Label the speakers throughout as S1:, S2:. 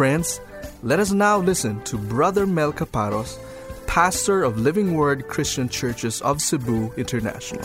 S1: Friends, let us now listen to Brother Mel Caparos, pastor of Living Word Christian Churches of Cebu International.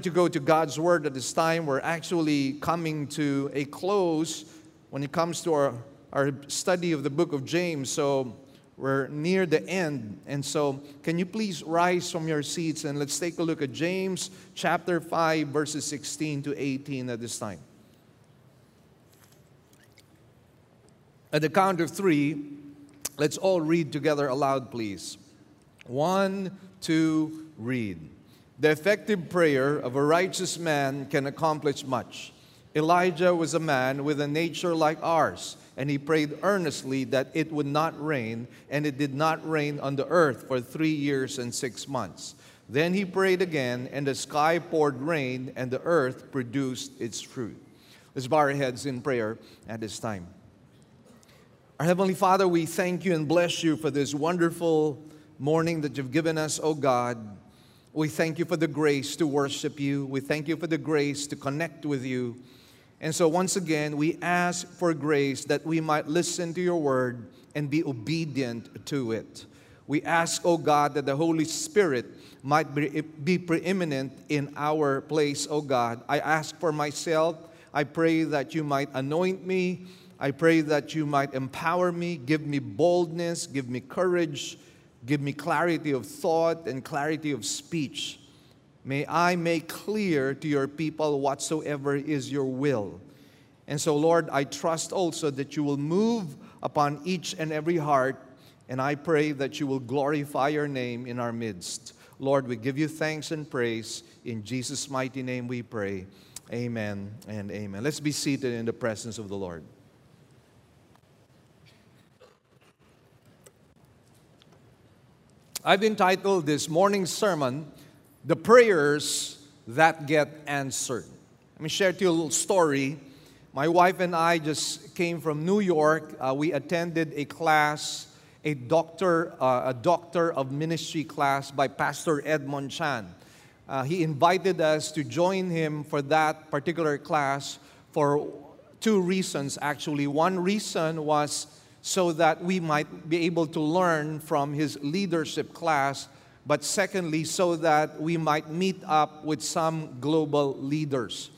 S2: To go to God's Word at this time. We're actually coming to a close when it comes to our, our study of the book of James. So we're near the end. And so, can you please rise from your seats and let's take a look at James chapter 5, verses 16 to 18 at this time. At the count of three, let's all read together aloud, please. One, two, read. The effective prayer of a righteous man can accomplish much. Elijah was a man with a nature like ours, and he prayed earnestly that it would not rain, and it did not rain on the earth for three years and six months. Then he prayed again, and the sky poured rain, and the earth produced its fruit. Let's bow our heads in prayer at this time. Our Heavenly Father, we thank you and bless you for this wonderful morning that you've given us, O God. We thank you for the grace to worship you. We thank you for the grace to connect with you. And so, once again, we ask for grace that we might listen to your word and be obedient to it. We ask, oh God, that the Holy Spirit might be, be preeminent in our place, oh God. I ask for myself. I pray that you might anoint me. I pray that you might empower me, give me boldness, give me courage Give me clarity of thought and clarity of speech. May I make clear to your people whatsoever is your will. And so, Lord, I trust also that you will move upon each and every heart, and I pray that you will glorify your name in our midst. Lord, we give you thanks and praise. In Jesus' mighty name we pray. Amen and amen. Let's be seated in the presence of the Lord. I've entitled this morning's sermon, The Prayers That Get Answered. Let me share to you a little story. My wife and I just came from New York. Uh, we attended a class, a doctor, uh, a doctor of ministry class by Pastor Edmund Chan. Uh, he invited us to join him for that particular class for two reasons, actually. One reason was so that we might be able to learn from his leadership class, but secondly, so that we might meet up with some global leaders.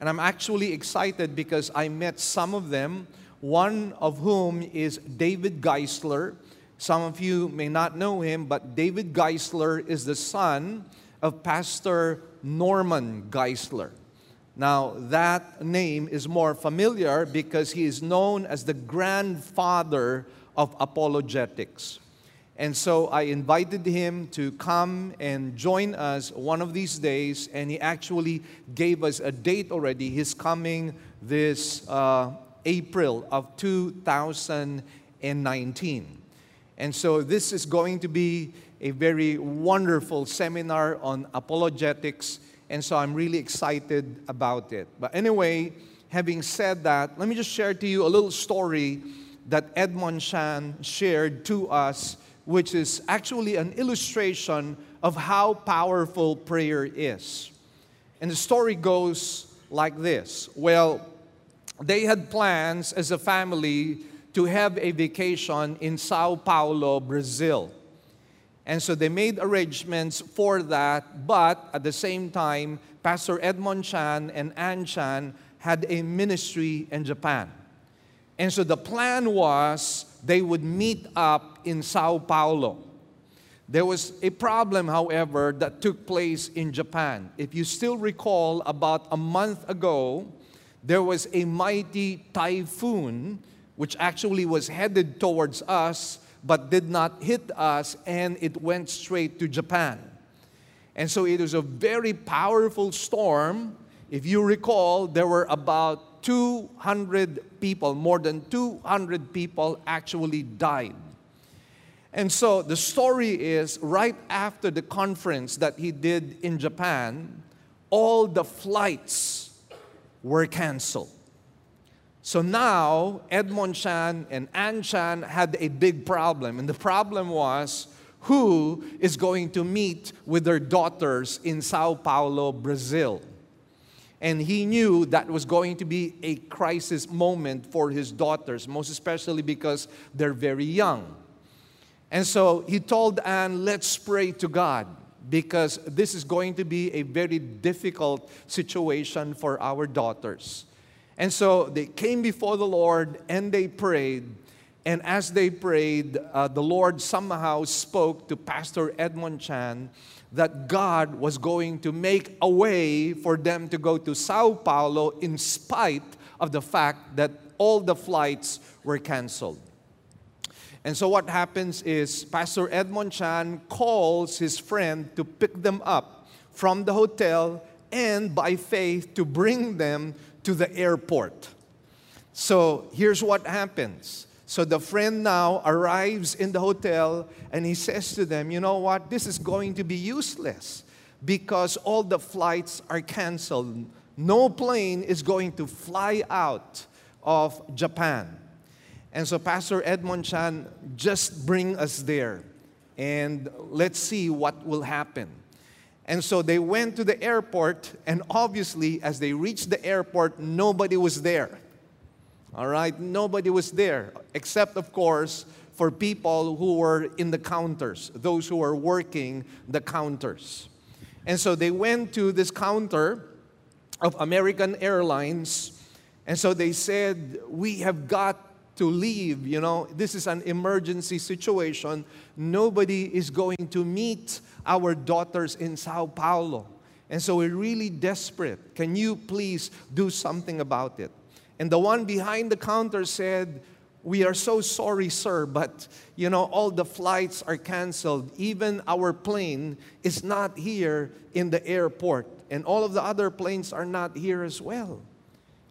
S2: And I'm actually excited because I met some of them, one of whom is David Geisler. Some of you may not know him, but David Geisler is the son of Pastor Norman Geisler. Now, that name is more familiar because he is known as the grandfather of apologetics. And so I invited him to come and join us one of these days, and he actually gave us a date already. He's coming this uh, April of 2019. And so this is going to be a very wonderful seminar on apologetics and so I'm really excited about it. But anyway, having said that, let me just share to you a little story that Edmund Chan shared to us, which is actually an illustration of how powerful prayer is. And the story goes like this Well, they had plans as a family to have a vacation in Sao Paulo, Brazil. And so they made arrangements for that, but at the same time, Pastor Edmund Chan and Ann Chan had a ministry in Japan. And so the plan was they would meet up in Sao Paulo. There was a problem, however, that took place in Japan. If you still recall, about a month ago, there was a mighty typhoon which actually was headed towards us but did not hit us, and it went straight to Japan. And so it was a very powerful storm. If you recall, there were about 200 people, more than 200 people actually died. And so the story is right after the conference that he did in Japan, all the flights were canceled. So now Edmund Chan and Ann Chan had a big problem. And the problem was who is going to meet with their daughters in Sao Paulo, Brazil. And he knew that was going to be a crisis moment for his daughters, most especially because they're very young. And so he told Anne, let's pray to God because this is going to be a very difficult situation for our daughters. And so they came before the Lord and they prayed. And as they prayed, uh, the Lord somehow spoke to Pastor Edmund Chan that God was going to make a way for them to go to Sao Paulo in spite of the fact that all the flights were canceled. And so what happens is Pastor Edmund Chan calls his friend to pick them up from the hotel and by faith to bring them to the airport. So here's what happens. So the friend now arrives in the hotel and he says to them, You know what? This is going to be useless because all the flights are canceled. No plane is going to fly out of Japan. And so Pastor Edmund Chan just bring us there and let's see what will happen. And so they went to the airport, and obviously, as they reached the airport, nobody was there. All right, nobody was there, except, of course, for people who were in the counters, those who were working the counters. And so they went to this counter of American Airlines, and so they said, We have got to leave. You know, this is an emergency situation. Nobody is going to meet our daughters in Sao Paulo. And so we're really desperate. Can you please do something about it? And the one behind the counter said, we are so sorry, sir, but you know, all the flights are canceled. Even our plane is not here in the airport, and all of the other planes are not here as well.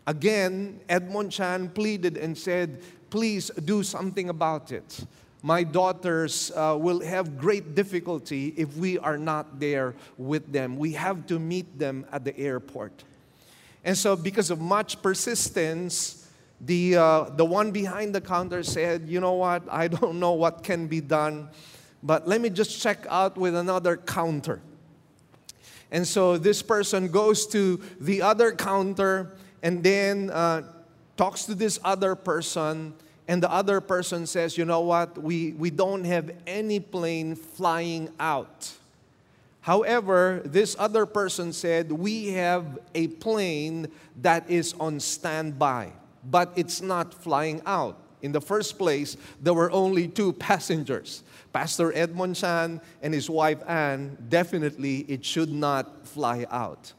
S2: Again, Edmund Chan pleaded and said, please do something about it. My daughters uh, will have great difficulty if we are not there with them. We have to meet them at the airport. And so, because of much persistence, the, uh, the one behind the counter said, You know what? I don't know what can be done, but let me just check out with another counter. And so, this person goes to the other counter and then uh, talks to this other person, and the other person says, You know what? We, we don't have any plane flying out. However, this other person said, We have a plane that is on standby, but it's not flying out. In the first place, there were only two passengers Pastor Edmund Chan and his wife Anne. Definitely, it should not fly out.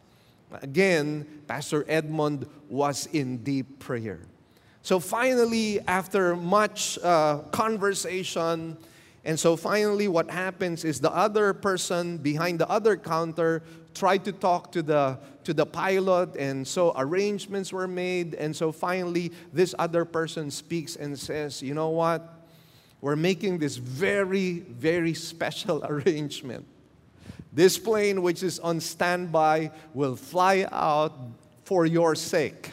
S2: Again, Pastor Edmund was in deep prayer. So finally, after much uh, conversation, and so finally, what happens is the other person behind the other counter tried to talk to the to the pilot, and so arrangements were made. And so finally, this other person speaks and says, "You know what? We're making this very, very special arrangement. This plane, which is on standby, will fly out for your sake.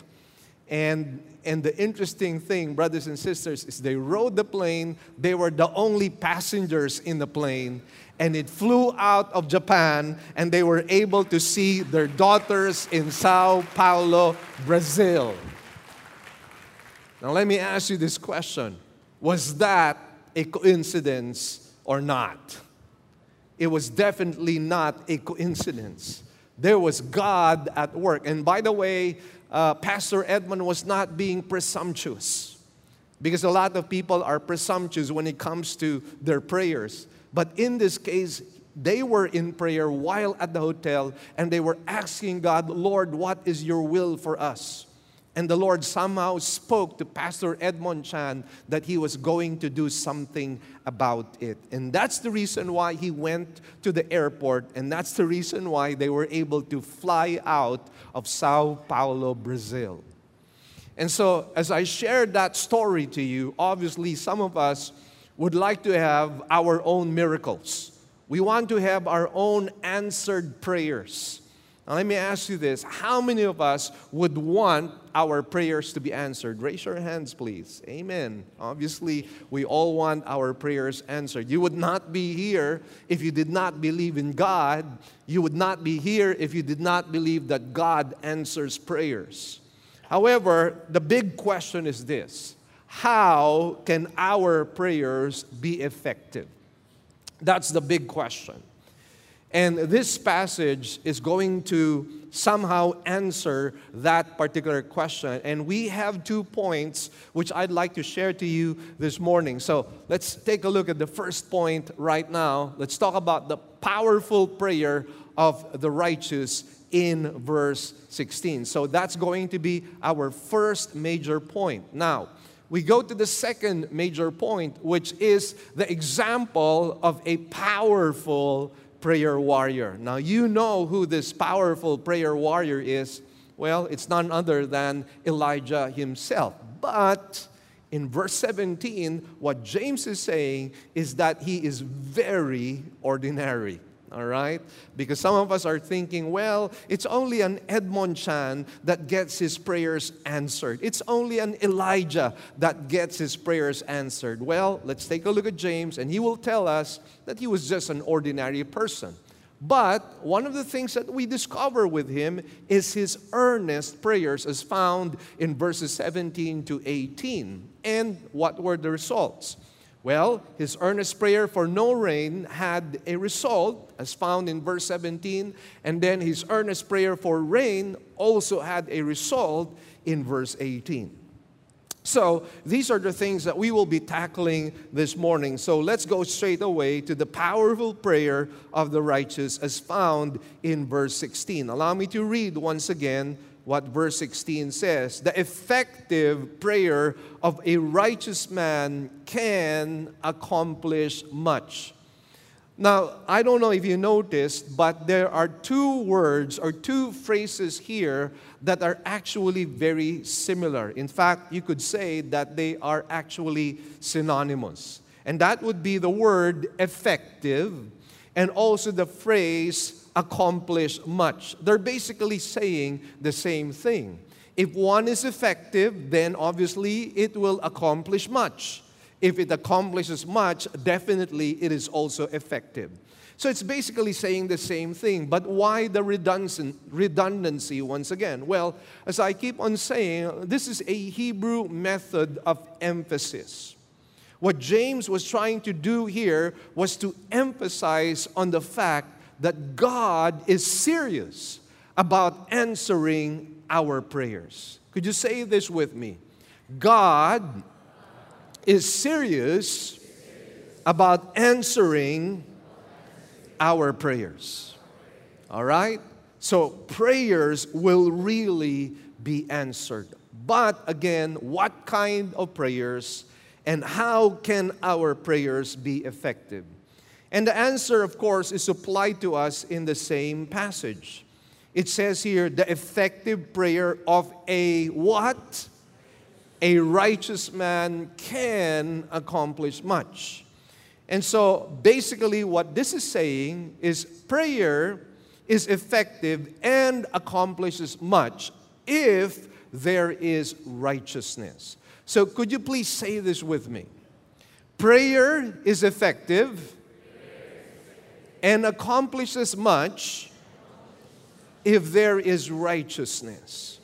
S2: And, and the interesting thing, brothers and sisters, is they rode the plane. They were the only passengers in the plane. And it flew out of Japan, and they were able to see their daughters in Sao Paulo, Brazil. Now, let me ask you this question Was that a coincidence or not? it was definitely not a coincidence. There was God at work. And by the way, uh, Pastor Edmund was not being presumptuous because a lot of people are presumptuous when it comes to their prayers. But in this case, they were in prayer while at the hotel and they were asking God, Lord, what is your will for us? And the Lord somehow spoke to Pastor Edmund Chan that he was going to do something about it. And that's the reason why he went to the airport, and that's the reason why they were able to fly out of Sao Paulo, Brazil. And so, as I shared that story to you, obviously some of us would like to have our own miracles. We want to have our own answered prayers. Now, let me ask you this How many of us would want our prayers to be answered? Raise your hands, please. Amen. Obviously, we all want our prayers answered. You would not be here if you did not believe in God. You would not be here if you did not believe that God answers prayers. However, the big question is this How can our prayers be effective? That's the big question. And this passage is going to somehow answer that particular question. And we have two points which I'd like to share to you this morning. So let's take a look at the first point right now. Let's talk about the powerful prayer of the righteous in verse 16. So that's going to be our first major point. Now, we go to the second major point, which is the example of a powerful prayer warrior. Now, you know who this powerful prayer warrior is. Well, it's none other than Elijah himself. But in verse 17, what James is saying is that he is very ordinary all right? Because some of us are thinking, well, it's only an Edmund Chan that gets his prayers answered. It's only an Elijah that gets his prayers answered. Well, let's take a look at James, and he will tell us that he was just an ordinary person. But one of the things that we discover with him is his earnest prayers, as found in verses 17 to 18. And what were the results? Well, his earnest prayer for no rain had a result, as found in verse 17, and then his earnest prayer for rain also had a result in verse 18. So, these are the things that we will be tackling this morning. So, let's go straight away to the powerful prayer of the righteous as found in verse 16. Allow me to read once again what verse 16 says the effective prayer of a righteous man can accomplish much. Now, I don't know if you noticed, but there are two words or two phrases here that are actually very similar. In fact, you could say that they are actually synonymous. And that would be the word effective and also the phrase accomplish much. They're basically saying the same thing. If one is effective, then obviously it will accomplish much. If it accomplishes much, definitely it is also effective. So it's basically saying the same thing, but why the redundancy Redundancy once again? Well, as I keep on saying, this is a Hebrew method of emphasis. What James was trying to do here was to emphasize on the fact that God is serious about answering our prayers. Could you say this with me? God is serious about answering our prayers. All right? So prayers will really be answered. But again, what kind of prayers and how can our prayers be effective? And the answer, of course, is supplied to us in the same passage. It says here, the effective prayer of a what? A righteous man can accomplish much. And so basically, what this is saying is prayer is effective and accomplishes much if there is righteousness. So, could you please say this with me? Prayer is effective and accomplishes much if there is righteousness.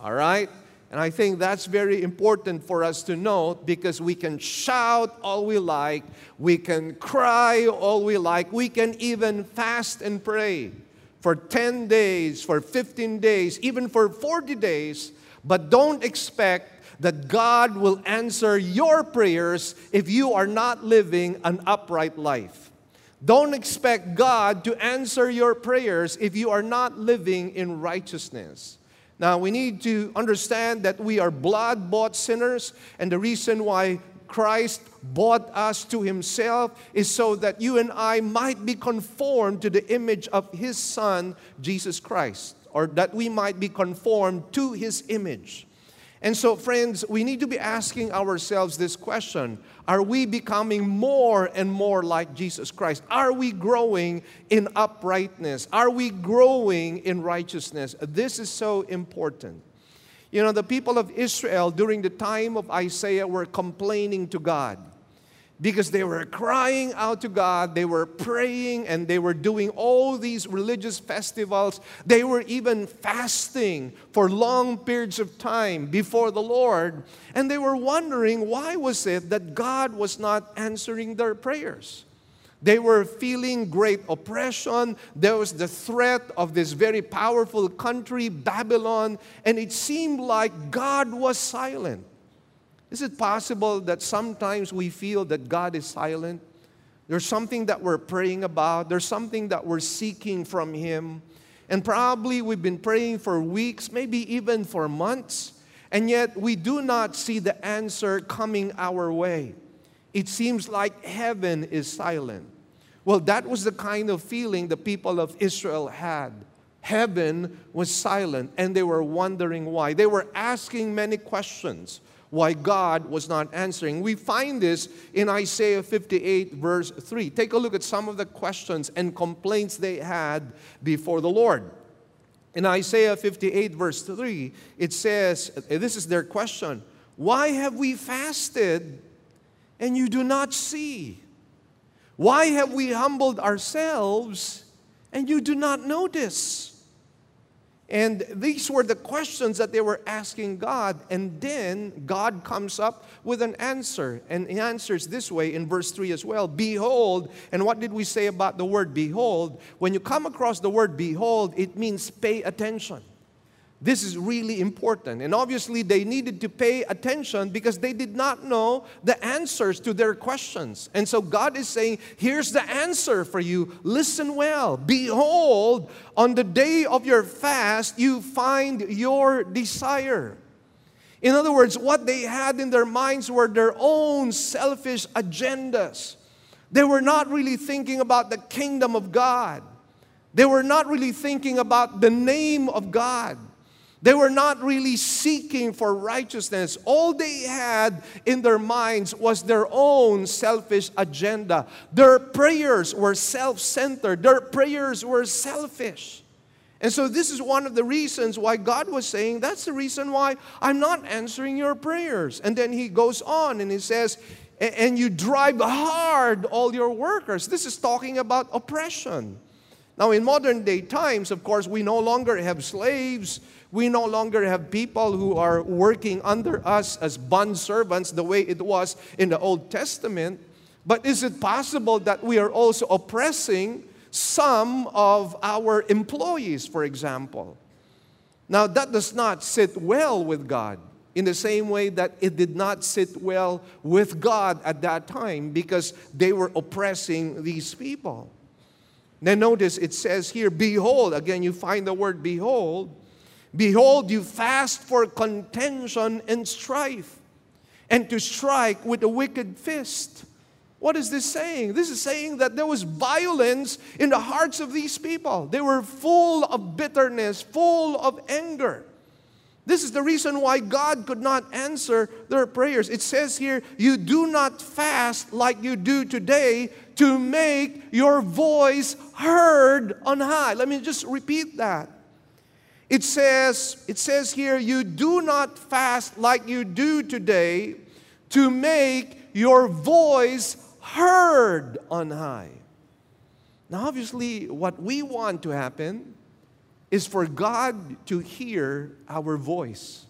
S2: All right? And I think that's very important for us to know because we can shout all we like, we can cry all we like, we can even fast and pray for 10 days, for 15 days, even for 40 days, but don't expect that God will answer your prayers if you are not living an upright life. Don't expect God to answer your prayers if you are not living in righteousness. Now, we need to understand that we are blood bought sinners, and the reason why Christ bought us to himself is so that you and I might be conformed to the image of his Son, Jesus Christ, or that we might be conformed to his image. And so, friends, we need to be asking ourselves this question Are we becoming more and more like Jesus Christ? Are we growing in uprightness? Are we growing in righteousness? This is so important. You know, the people of Israel during the time of Isaiah were complaining to God because they were crying out to God, they were praying, and they were doing all these religious festivals. They were even fasting for long periods of time before the Lord. And they were wondering why was it that God was not answering their prayers? They were feeling great oppression. There was the threat of this very powerful country, Babylon, and it seemed like God was silent. Is it possible that sometimes we feel that God is silent? There's something that we're praying about, there's something that we're seeking from Him. And probably we've been praying for weeks, maybe even for months, and yet we do not see the answer coming our way. It seems like heaven is silent. Well, that was the kind of feeling the people of Israel had. Heaven was silent, and they were wondering why. They were asking many questions why God was not answering. We find this in Isaiah 58, verse 3. Take a look at some of the questions and complaints they had before the Lord. In Isaiah 58, verse 3, it says, This is their question Why have we fasted and you do not see? Why have we humbled ourselves and you do not notice? And these were the questions that they were asking God. And then God comes up with an answer. And he answers this way in verse 3 as well Behold, and what did we say about the word behold? When you come across the word behold, it means pay attention. This is really important. And obviously, they needed to pay attention because they did not know the answers to their questions. And so, God is saying, Here's the answer for you. Listen well. Behold, on the day of your fast, you find your desire. In other words, what they had in their minds were their own selfish agendas. They were not really thinking about the kingdom of God, they were not really thinking about the name of God. They were not really seeking for righteousness. All they had in their minds was their own selfish agenda. Their prayers were self centered, their prayers were selfish. And so, this is one of the reasons why God was saying, That's the reason why I'm not answering your prayers. And then he goes on and he says, And you drive hard all your workers. This is talking about oppression. Now, in modern day times, of course, we no longer have slaves. We no longer have people who are working under us as bond servants the way it was in the Old Testament. But is it possible that we are also oppressing some of our employees, for example? Now, that does not sit well with God in the same way that it did not sit well with God at that time because they were oppressing these people. Then notice it says here, Behold, again, you find the word behold. Behold, you fast for contention and strife, and to strike with a wicked fist. What is this saying? This is saying that there was violence in the hearts of these people. They were full of bitterness, full of anger. This is the reason why God could not answer their prayers. It says here, You do not fast like you do today to make your voice heard on high. Let me just repeat that. It says, it says here, you do not fast like you do today to make your voice heard on high. Now, obviously, what we want to happen is for God to hear our voice.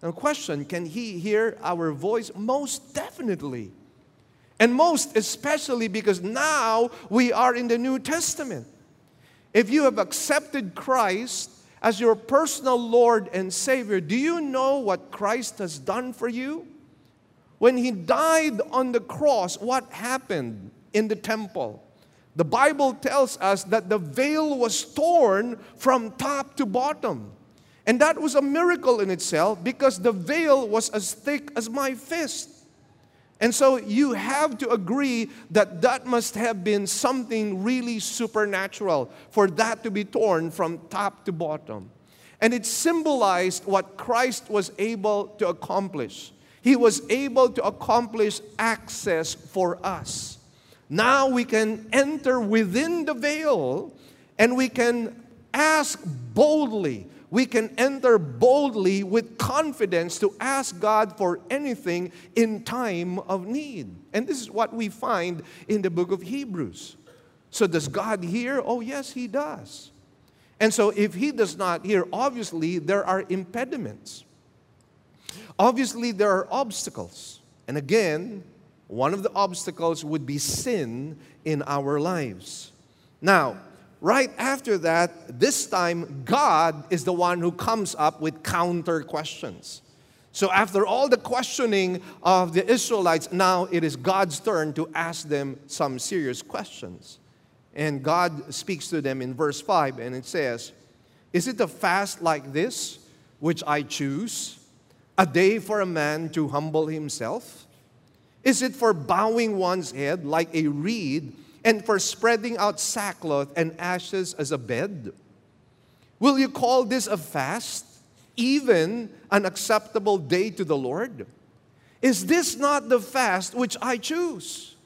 S2: Now, question can He hear our voice? Most definitely. And most especially because now we are in the New Testament. If you have accepted Christ as your personal Lord and Savior, do you know what Christ has done for you? When He died on the cross, what happened in the temple? The Bible tells us that the veil was torn from top to bottom. And that was a miracle in itself because the veil was as thick as my fist. And so you have to agree that that must have been something really supernatural for that to be torn from top to bottom. And it symbolized what Christ was able to accomplish. He was able to accomplish access for us. Now we can enter within the veil and we can ask boldly. We can enter boldly with confidence to ask God for anything in time of need. And this is what we find in the book of Hebrews. So, does God hear? Oh, yes, He does. And so, if He does not hear, obviously there are impediments. Obviously, there are obstacles. And again, one of the obstacles would be sin in our lives. Now, right after that, this time, God is the one who comes up with counter questions. So, after all the questioning of the Israelites, now it is God's turn to ask them some serious questions. And God speaks to them in verse 5, and it says, Is it a fast like this which I choose? A day for a man to humble himself? Is it for bowing one's head like a reed and for spreading out sackcloth and ashes as a bed? Will you call this a fast, even an acceptable day to the Lord? Is this not the fast which I choose?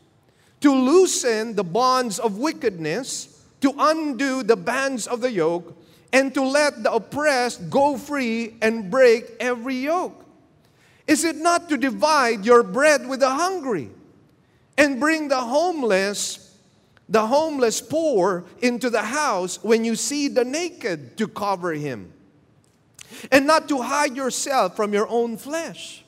S2: To loosen the bonds of wickedness, to undo the bands of the yoke, and to let the oppressed go free and break every yoke? Is it not to divide your bread with the hungry and bring the homeless the homeless poor into the house when you see the naked to cover him. And not to hide yourself from your own flesh.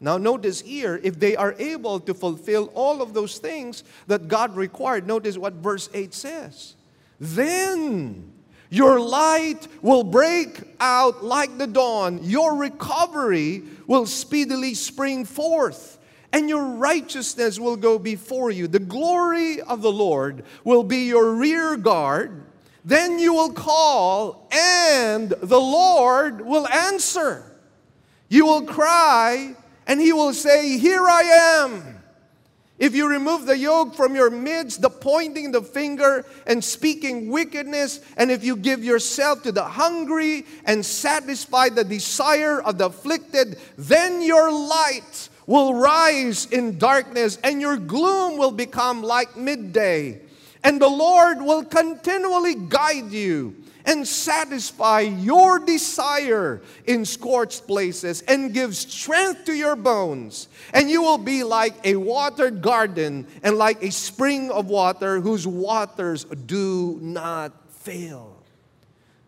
S2: Now notice here if they are able to fulfill all of those things that God required notice what verse 8 says. Then your light will break out like the dawn. Your recovery will speedily spring forth, and your righteousness will go before you. The glory of the Lord will be your rear guard. Then you will call, and the Lord will answer. You will cry, and he will say, Here I am. If you remove the yoke from your midst, the pointing the finger and speaking wickedness, and if you give yourself to the hungry and satisfy the desire of the afflicted, then your light will rise in darkness and your gloom will become like midday. And the Lord will continually guide you and satisfy your desire in scorched places and give strength to your bones. And you will be like a watered garden and like a spring of water whose waters do not fail.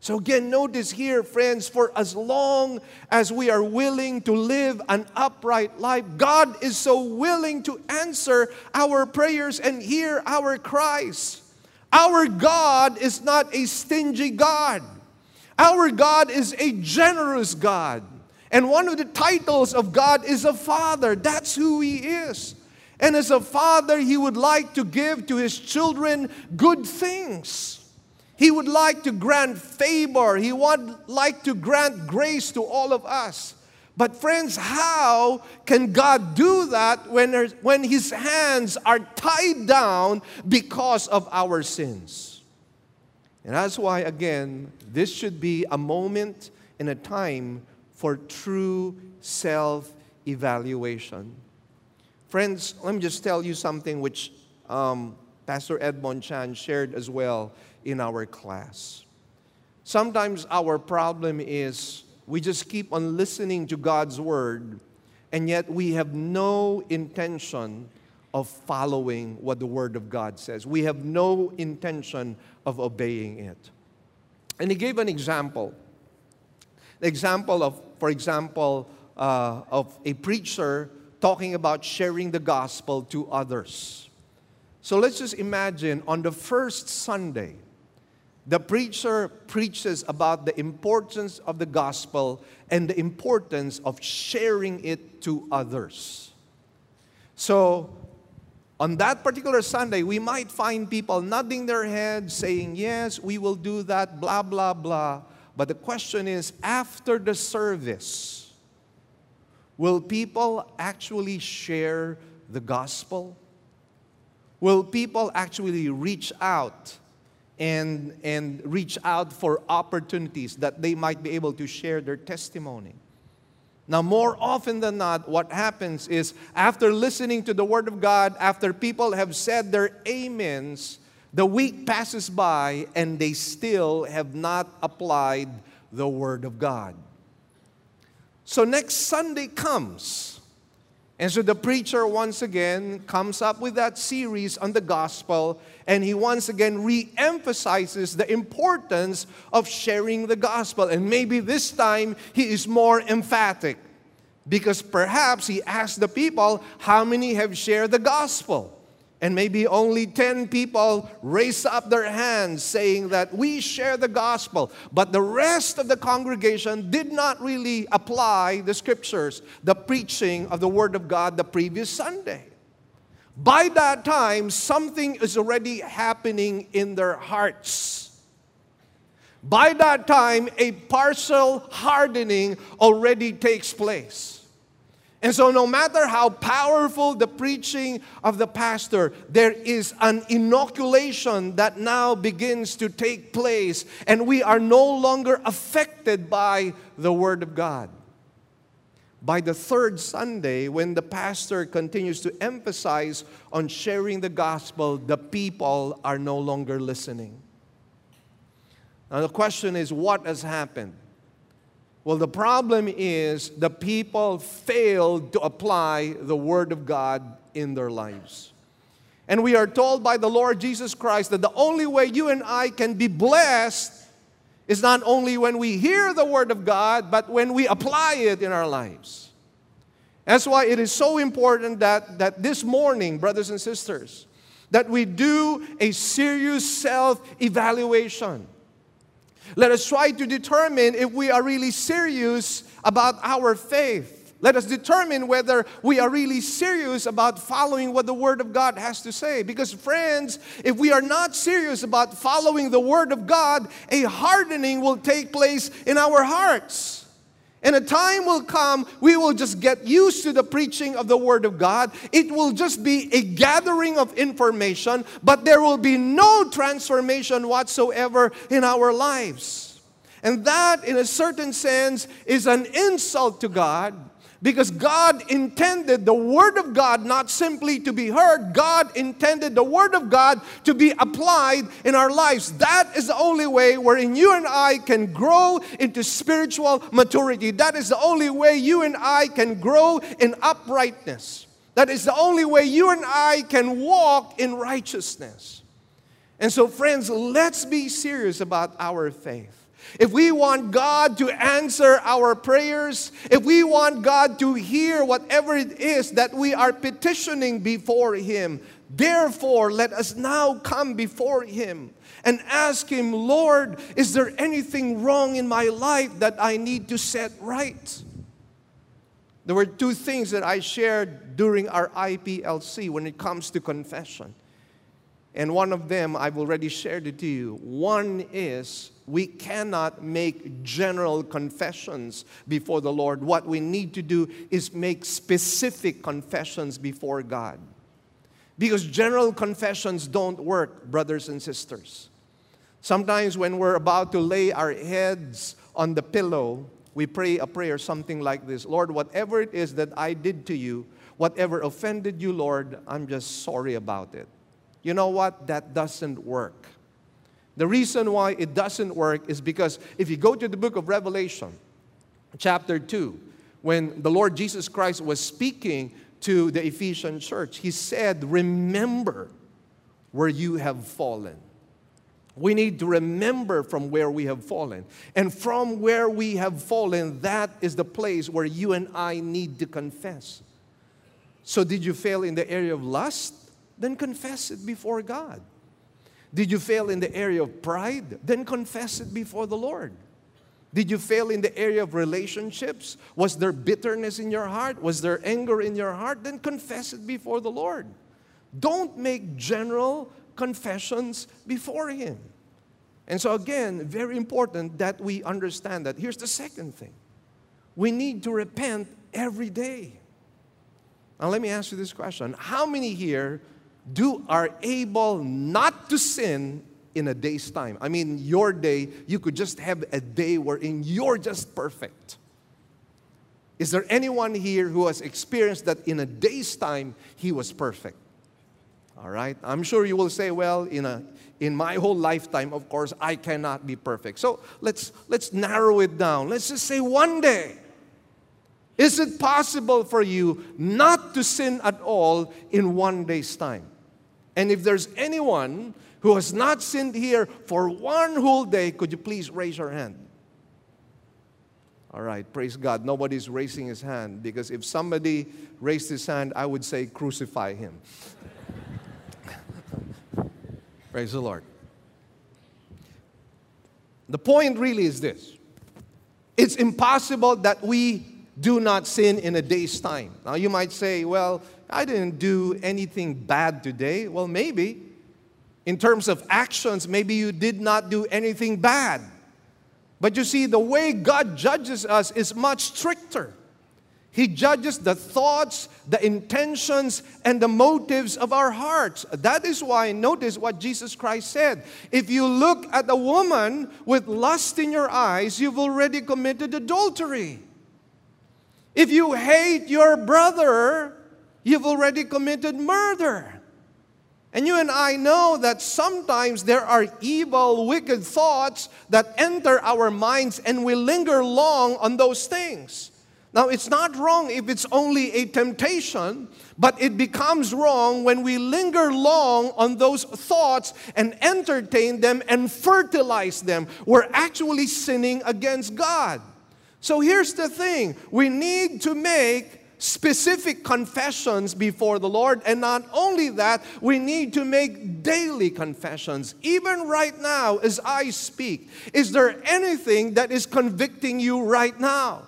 S2: So, again, notice here, friends, for as long as we are willing to live an upright life, God is so willing to answer our prayers and hear our cries. Our God is not a stingy God. Our God is a generous God. And one of the titles of God is a father. That's who He is. And as a father, He would like to give to His children good things. He would like to grant favor. He would like to grant grace to all of us. But, friends, how can God do that when, when His hands are tied down because of our sins? And that's why, again, this should be a moment and a time for true self evaluation. Friends, let me just tell you something which um, Pastor Edmund Chan shared as well in our class. Sometimes our problem is we just keep on listening to God's word, and yet we have no intention of following what the word of God says. We have no intention of obeying it. And he gave an example. The example of, for example, uh, of a preacher talking about sharing the gospel to others. So let's just imagine on the first Sunday, the preacher preaches about the importance of the gospel and the importance of sharing it to others. So, on that particular Sunday, we might find people nodding their heads, saying, Yes, we will do that, blah, blah, blah. But the question is after the service, will people actually share the gospel? Will people actually reach out and, and reach out for opportunities that they might be able to share their testimony. Now, more often than not, what happens is after listening to the Word of God, after people have said their amens, the week passes by and they still have not applied the Word of God. So, next Sunday comes and so the preacher once again comes up with that series on the gospel, and he once again re emphasizes the importance of sharing the gospel. And maybe this time he is more emphatic because perhaps he asked the people, How many have shared the gospel? and maybe only 10 people raise up their hands saying that we share the gospel, but the rest of the congregation did not really apply the scriptures, the preaching of the Word of God the previous Sunday. By that time, something is already happening in their hearts. By that time, a partial hardening already takes place. And so, no matter how powerful the preaching of the pastor, there is an inoculation that now begins to take place, and we are no longer affected by the Word of God. By the third Sunday, when the pastor continues to emphasize on sharing the gospel, the people are no longer listening. Now, the question is what has happened? Well, the problem is the people failed to apply the Word of God in their lives. And we are told by the Lord Jesus Christ that the only way you and I can be blessed is not only when we hear the Word of God, but when we apply it in our lives. That's why it is so important that, that this morning, brothers and sisters, that we do a serious self evaluation. Let us try to determine if we are really serious about our faith. Let us determine whether we are really serious about following what the Word of God has to say. Because, friends, if we are not serious about following the Word of God, a hardening will take place in our hearts. And a time will come, we will just get used to the preaching of the Word of God. It will just be a gathering of information, but there will be no transformation whatsoever in our lives. And that, in a certain sense, is an insult to God because God intended the Word of God not simply to be heard, God intended the Word of God to be applied in our lives. That is the only way wherein you and I can grow into spiritual maturity. That is the only way you and I can grow in uprightness. That is the only way you and I can walk in righteousness. And so, friends, let's be serious about our faith if we want God to answer our prayers, if we want God to hear whatever it is that we are petitioning before Him, therefore let us now come before Him and ask Him, Lord, is there anything wrong in my life that I need to set right? There were two things that I shared during our IPLC when it comes to confession. And one of them I've already shared it to you. One is we cannot make general confessions before the Lord. What we need to do is make specific confessions before God. Because general confessions don't work, brothers and sisters. Sometimes when we're about to lay our heads on the pillow, we pray a prayer something like this Lord, whatever it is that I did to you, whatever offended you, Lord, I'm just sorry about it. You know what? That doesn't work. The reason why it doesn't work is because if you go to the book of Revelation, chapter 2, when the Lord Jesus Christ was speaking to the Ephesian church, he said, Remember where you have fallen. We need to remember from where we have fallen. And from where we have fallen, that is the place where you and I need to confess. So, did you fail in the area of lust? Then confess it before God. Did you fail in the area of pride? Then confess it before the Lord. Did you fail in the area of relationships? Was there bitterness in your heart? Was there anger in your heart? Then confess it before the Lord. Don't make general confessions before Him. And so, again, very important that we understand that. Here's the second thing we need to repent every day. Now, let me ask you this question How many here do are able not to sin in a day's time. I mean, your day, you could just have a day wherein you're just perfect. Is there anyone here who has experienced that in a day's time he was perfect? All right? I'm sure you will say, well, in, a, in my whole lifetime, of course, I cannot be perfect. So let's, let's narrow it down. Let's just say one day. Is it possible for you not to sin at all in one day's time? And if there's anyone who has not sinned here for one whole day, could you please raise your hand? All right, praise God. Nobody's raising his hand because if somebody raised his hand, I would say crucify him. praise the Lord. The point really is this it's impossible that we do not sin in a day's time. Now you might say, well, I didn't do anything bad today. Well, maybe. In terms of actions, maybe you did not do anything bad. But you see, the way God judges us is much stricter. He judges the thoughts, the intentions, and the motives of our hearts. That is why, notice what Jesus Christ said. If you look at a woman with lust in your eyes, you've already committed adultery. If you hate your brother, you've already committed murder. And you and I know that sometimes there are evil, wicked thoughts that enter our minds and we linger long on those things. Now, it's not wrong if it's only a temptation, but it becomes wrong when we linger long on those thoughts and entertain them and fertilize them. We're actually sinning against God. So here's the thing we need to make specific confessions before the Lord. And not only that, we need to make daily confessions. Even right now, as I speak, is there anything that is convicting you right now?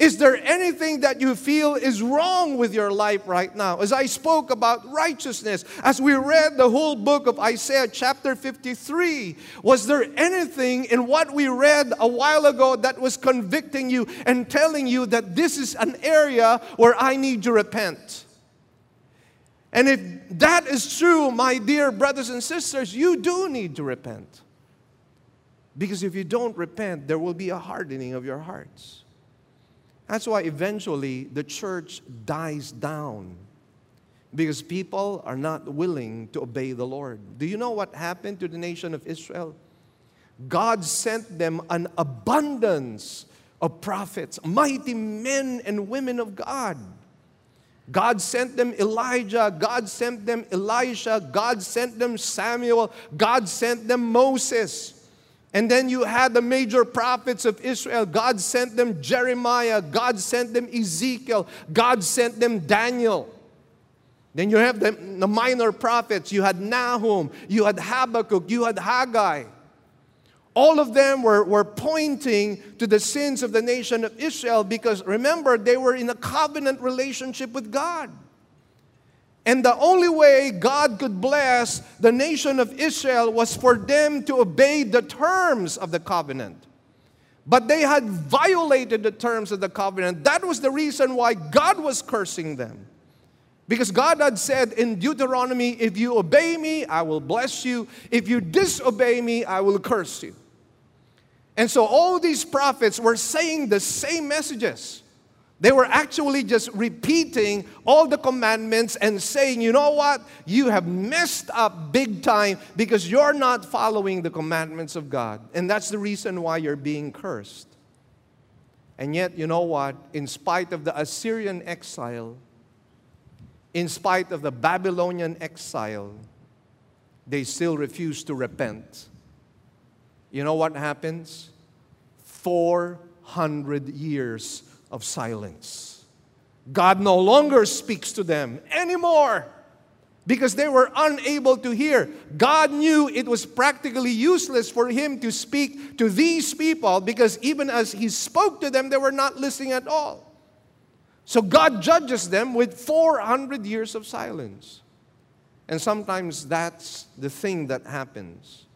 S2: Is there anything that you feel is wrong with your life right now? As I spoke about righteousness, as we read the whole book of Isaiah, chapter 53, was there anything in what we read a while ago that was convicting you and telling you that this is an area where I need to repent? And if that is true, my dear brothers and sisters, you do need to repent. Because if you don't repent, there will be a hardening of your hearts. That's why eventually the church dies down because people are not willing to obey the Lord. Do you know what happened to the nation of Israel? God sent them an abundance of prophets, mighty men and women of God. God sent them Elijah, God sent them Elisha, God sent them Samuel, God sent them Moses. And then you had the major prophets of Israel. God sent them Jeremiah. God sent them Ezekiel. God sent them Daniel. Then you have the, the minor prophets. You had Nahum. You had Habakkuk. You had Haggai. All of them were, were pointing to the sins of the nation of Israel because remember, they were in a covenant relationship with God. And the only way God could bless the nation of Israel was for them to obey the terms of the covenant. But they had violated the terms of the covenant. That was the reason why God was cursing them. Because God had said in Deuteronomy, if you obey me, I will bless you. If you disobey me, I will curse you. And so all these prophets were saying the same messages. They were actually just repeating all the commandments and saying, you know what? You have messed up big time because you're not following the commandments of God. And that's the reason why you're being cursed. And yet, you know what? In spite of the Assyrian exile, in spite of the Babylonian exile, they still refuse to repent. You know what happens? 400 years of silence. God no longer speaks to them anymore because they were unable to hear. God knew it was practically useless for him to speak to these people because even as he spoke to them, they were not listening at all. So God judges them with 400 years of silence. And sometimes that's the thing that happens.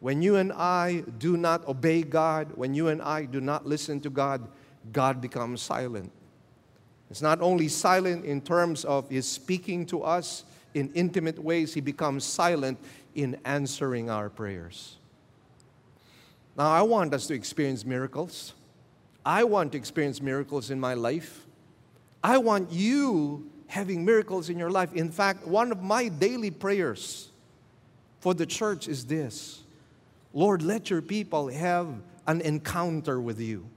S2: When you and I do not obey God, when you and I do not listen to God, God becomes silent. It's not only silent in terms of His speaking to us in intimate ways, He becomes silent in answering our prayers. Now, I want us to experience miracles. I want to experience miracles in my life. I want you having miracles in your life. In fact, one of my daily prayers for the church is this Lord, let your people have an encounter with you.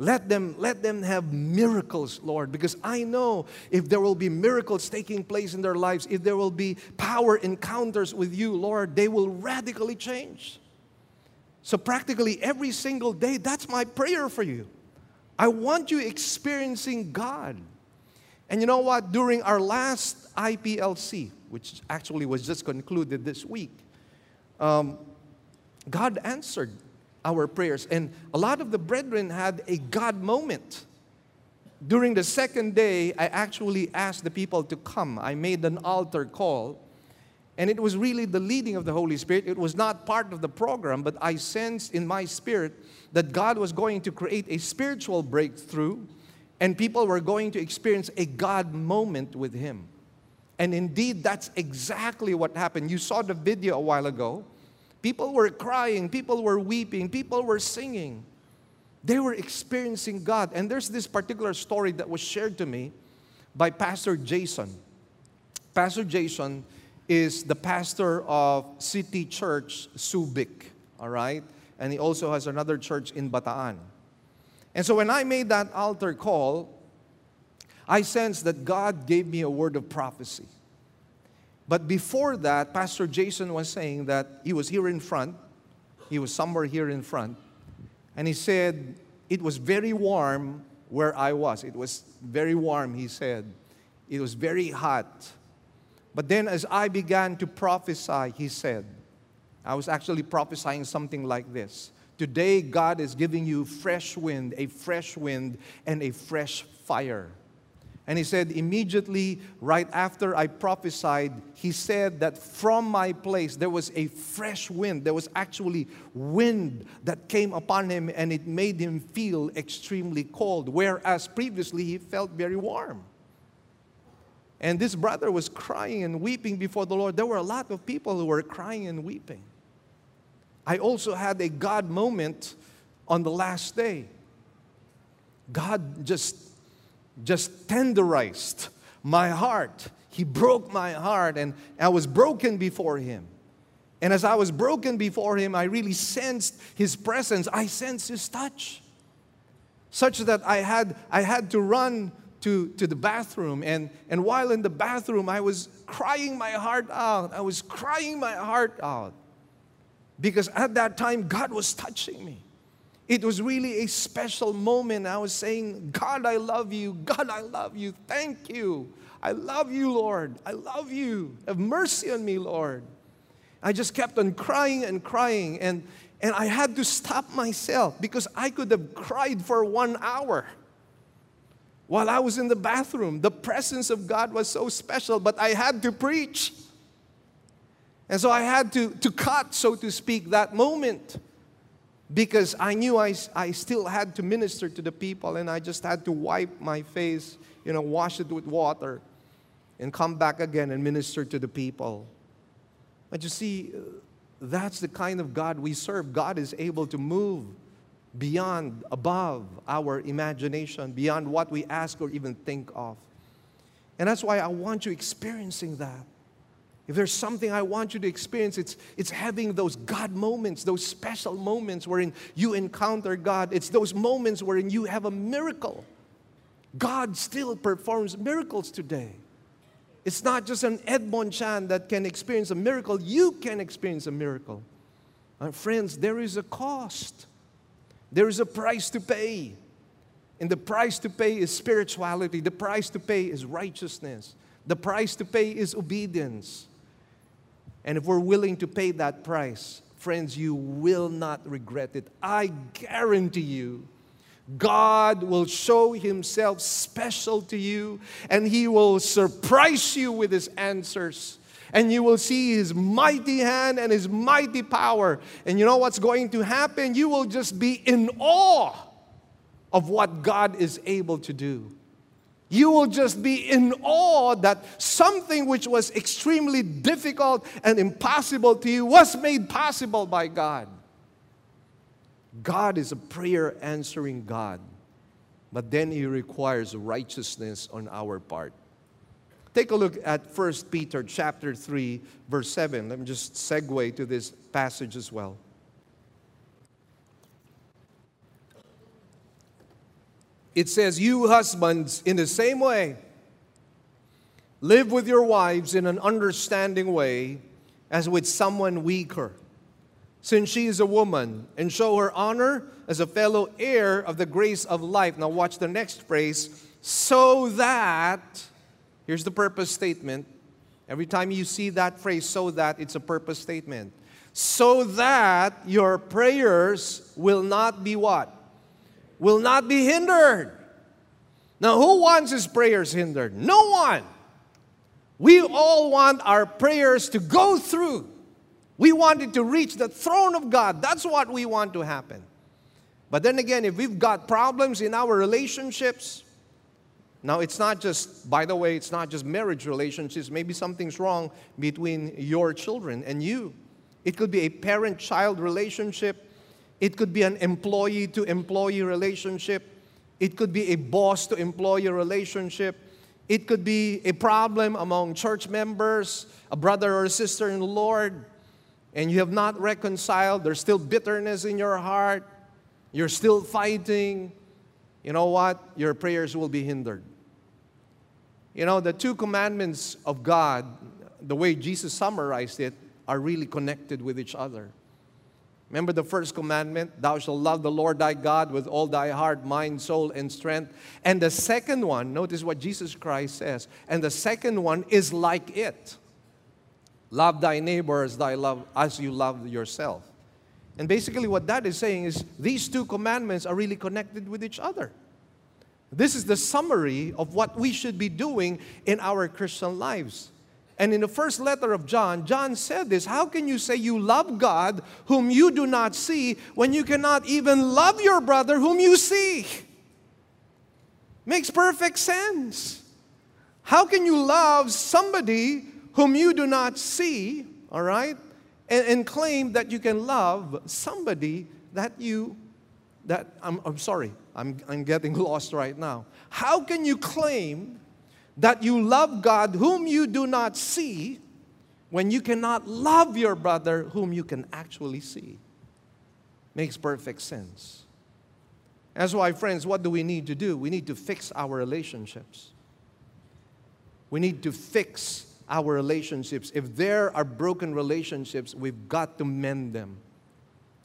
S2: Let them, let them have miracles, Lord, because I know if there will be miracles taking place in their lives, if there will be power encounters with you, Lord, they will radically change. So, practically every single day, that's my prayer for you. I want you experiencing God. And you know what? During our last IPLC, which actually was just concluded this week, um, God answered our prayers. And a lot of the brethren had a God moment. During the second day, I actually asked the people to come. I made an altar call. And it was really the leading of the Holy Spirit. It was not part of the program, but I sensed in my spirit that God was going to create a spiritual breakthrough and people were going to experience a God moment with Him. And indeed, that's exactly what happened. You saw the video a while ago. People were crying, people were weeping, people were singing. They were experiencing God. And there's this particular story that was shared to me by Pastor Jason. Pastor Jason is the pastor of City Church Subic, all right? And he also has another church in Bataan. And so when I made that altar call, I sensed that God gave me a word of prophecy. But before that, Pastor Jason was saying that he was here in front. He was somewhere here in front. And he said, It was very warm where I was. It was very warm, he said. It was very hot. But then, as I began to prophesy, he said, I was actually prophesying something like this Today, God is giving you fresh wind, a fresh wind, and a fresh fire. And he said, immediately right after I prophesied, he said that from my place there was a fresh wind. There was actually wind that came upon him and it made him feel extremely cold, whereas previously he felt very warm. And this brother was crying and weeping before the Lord. There were a lot of people who were crying and weeping. I also had a God moment on the last day. God just just tenderized my heart. He broke my heart, and I was broken before Him. And as I was broken before Him, I really sensed His presence. I sensed His touch. Such that I had, I had to run to, to the bathroom. And, and while in the bathroom, I was crying my heart out. I was crying my heart out. Because at that time, God was touching me. It was really a special moment. I was saying, God, I love you. God, I love you. Thank you. I love you, Lord. I love you. Have mercy on me, Lord. I just kept on crying and crying, and, and I had to stop myself because I could have cried for one hour while I was in the bathroom. The presence of God was so special, but I had to preach. And so I had to, to cut, so to speak, that moment because I knew I, I still had to minister to the people and I just had to wipe my face, you know, wash it with water and come back again and minister to the people. But you see, that's the kind of God we serve. God is able to move beyond, above our imagination, beyond what we ask or even think of. And that's why I want you experiencing that. If there's something I want you to experience, it's, it's having those God moments, those special moments wherein you encounter God. It's those moments wherein you have a miracle. God still performs miracles today. It's not just an Edmund Chan that can experience a miracle, you can experience a miracle. And friends, there is a cost, there is a price to pay. And the price to pay is spirituality, the price to pay is righteousness, the price to pay is obedience. And if we're willing to pay that price, friends, you will not regret it. I guarantee you, God will show Himself special to you and He will surprise you with His answers. And you will see His mighty hand and His mighty power. And you know what's going to happen? You will just be in awe of what God is able to do. You will just be in awe that something which was extremely difficult and impossible to you was made possible by God. God is a prayer answering God, but then He requires righteousness on our part. Take a look at 1 Peter chapter 3 verse 7. Let me just segue to this passage as well. It says, You husbands, in the same way, live with your wives in an understanding way as with someone weaker, since she is a woman, and show her honor as a fellow heir of the grace of life. Now, watch the next phrase so that Here's the purpose statement. Every time you see that phrase, so that, it's a purpose statement. So that your prayers will not be what? Will not be hindered. Now, who wants his prayers hindered? No one. We all want our prayers to go through. We want it to reach the throne of God. That's what we want to happen. But then again, if we've got problems in our relationships, now, it's not just, by the way, it's not just marriage relationships. Maybe something's wrong between your children and you. It could be a parent child relationship, it could be an employee to employee relationship, it could be a boss to employee relationship, it could be a problem among church members, a brother or a sister in the Lord, and you have not reconciled. There's still bitterness in your heart, you're still fighting. You know what? Your prayers will be hindered. You know, the two commandments of God, the way Jesus summarized it, are really connected with each other. Remember the first commandment, thou shalt love the Lord thy God with all thy heart, mind, soul, and strength. And the second one, notice what Jesus Christ says, and the second one is like it. Love thy neighbor as thy love as you love yourself. And basically what that is saying is these two commandments are really connected with each other. This is the summary of what we should be doing in our Christian lives. And in the first letter of John, John said this How can you say you love God whom you do not see when you cannot even love your brother whom you see? Makes perfect sense. How can you love somebody whom you do not see, all right, and, and claim that you can love somebody that you, that, I'm, I'm sorry, I'm, I'm getting lost right now. How can you claim that you love God whom you do not see when you cannot love your brother whom you can actually see? Makes perfect sense. That's why, friends, what do we need to do? We need to fix our relationships. We need to fix our relationships. If there are broken relationships, we've got to mend them.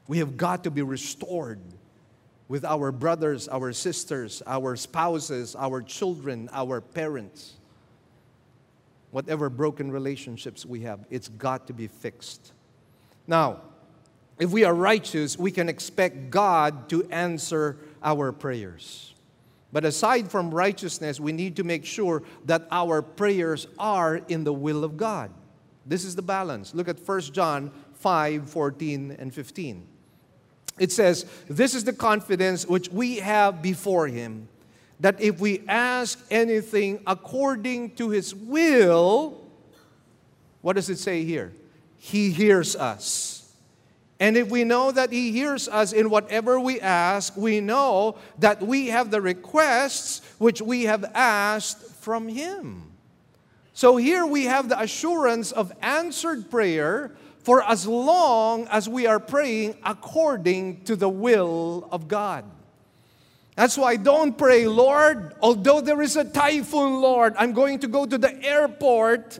S2: We have got to be restored with our brothers, our sisters, our spouses, our children, our parents. Whatever broken relationships we have, it's got to be fixed. Now, if we are righteous, we can expect God to answer our prayers. But aside from righteousness, we need to make sure that our prayers are in the will of God. This is the balance. Look at 1 John 5 14 and 15 it says, This is the confidence which we have before Him, that if we ask anything according to His will, what does it say here? He hears us. And if we know that He hears us in whatever we ask, we know that we have the requests which we have asked from Him. So here we have the assurance of answered prayer for as long as we are praying according to the will of God. That's why don't pray, Lord, although there is a typhoon, Lord, I'm going to go to the airport.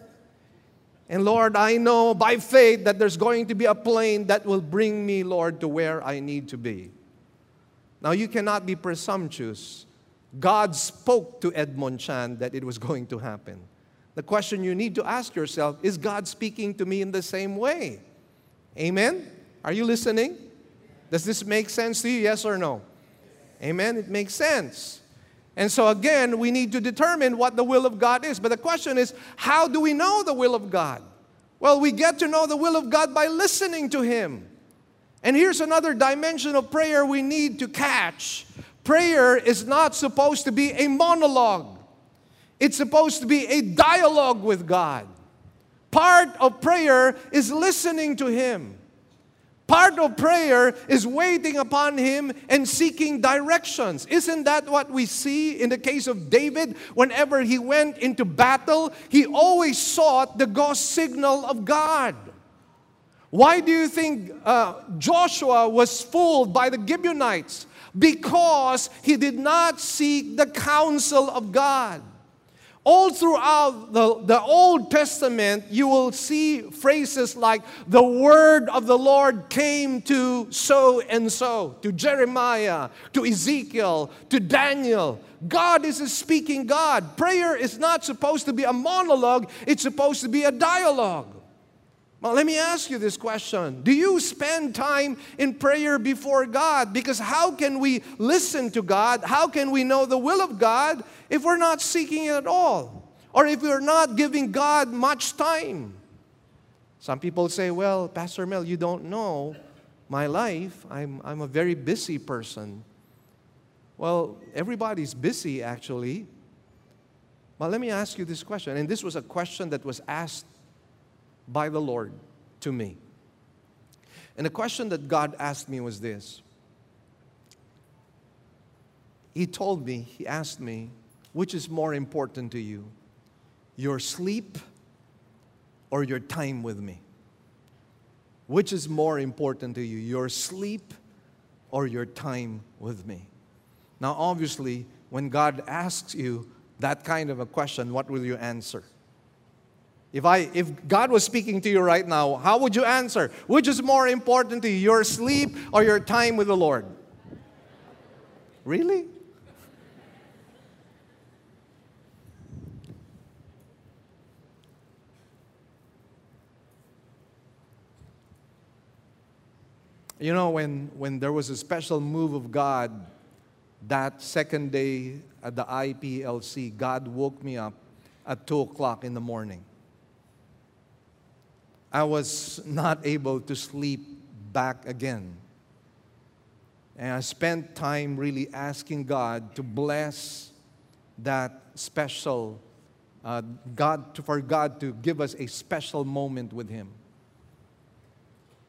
S2: And Lord, I know by faith that there's going to be a plane that will bring me, Lord, to where I need to be. Now, you cannot be presumptuous. God spoke to Edmund Chan that it was going to happen. The question you need to ask yourself is God speaking to me in the same way? Amen? Are you listening? Does this make sense to you? Yes or no? Amen? It makes sense. And so, again, we need to determine what the will of God is. But the question is, how do we know the will of God? Well, we get to know the will of God by listening to Him. And here's another dimension of prayer we need to catch prayer is not supposed to be a monologue. It's supposed to be a dialogue with God. Part of prayer is listening to Him. Part of prayer is waiting upon Him and seeking directions. Isn't that what we see in the case of David? Whenever he went into battle, he always sought the go signal of God. Why do you think uh, Joshua was fooled by the Gibeonites? Because he did not seek the counsel of God. All throughout the, the Old Testament, you will see phrases like, the word of the Lord came to so and so, to Jeremiah, to Ezekiel, to Daniel. God is a speaking God. Prayer is not supposed to be a monologue, it's supposed to be a dialogue. Well, let me ask you this question Do you spend time in prayer before God? Because how can we listen to God? How can we know the will of God if we're not seeking it at all? Or if we're not giving God much time? Some people say, Well, Pastor Mel, you don't know my life. I'm, I'm a very busy person. Well, everybody's busy actually. But let me ask you this question, and this was a question that was asked by the Lord to me. And the question that God asked me was this He told me, He asked me, which is more important to you, your sleep or your time with me? Which is more important to you, your sleep or your time with me? Now, obviously, when God asks you that kind of a question, what will you answer? If, I, if God was speaking to you right now, how would you answer? Which is more important to you, your sleep or your time with the Lord? Really? You know, when, when there was a special move of God that second day at the IPLC, God woke me up at 2 o'clock in the morning. I was not able to sleep back again. And I spent time really asking God to bless that special, uh, God, to, for God to give us a special moment with Him.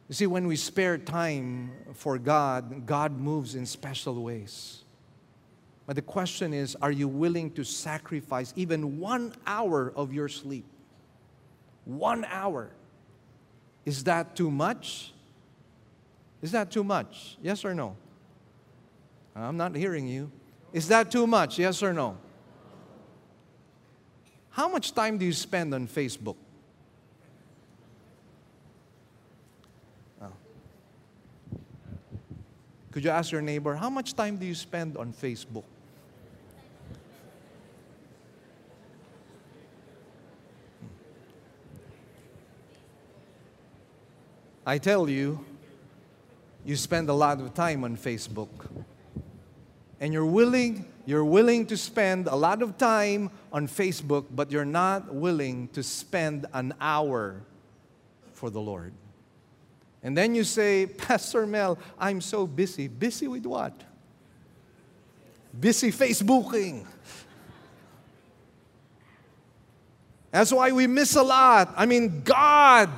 S2: You see, when we spare time for God, God moves in special ways. But the question is are you willing to sacrifice even one hour of your sleep? One hour is that too much? Is that too much? Yes or no? I'm not hearing you. Is that too much? Yes or no? How much time do you spend on Facebook? Oh. Could you ask your neighbor, how much time do you spend on Facebook? I tell you, you spend a lot of time on Facebook. And you're willing, you're willing to spend a lot of time on Facebook, but you're not willing to spend an hour for the Lord. And then you say, Pastor Mel, I'm so busy. Busy with what? Busy Facebooking. That's why we miss a lot. I mean, God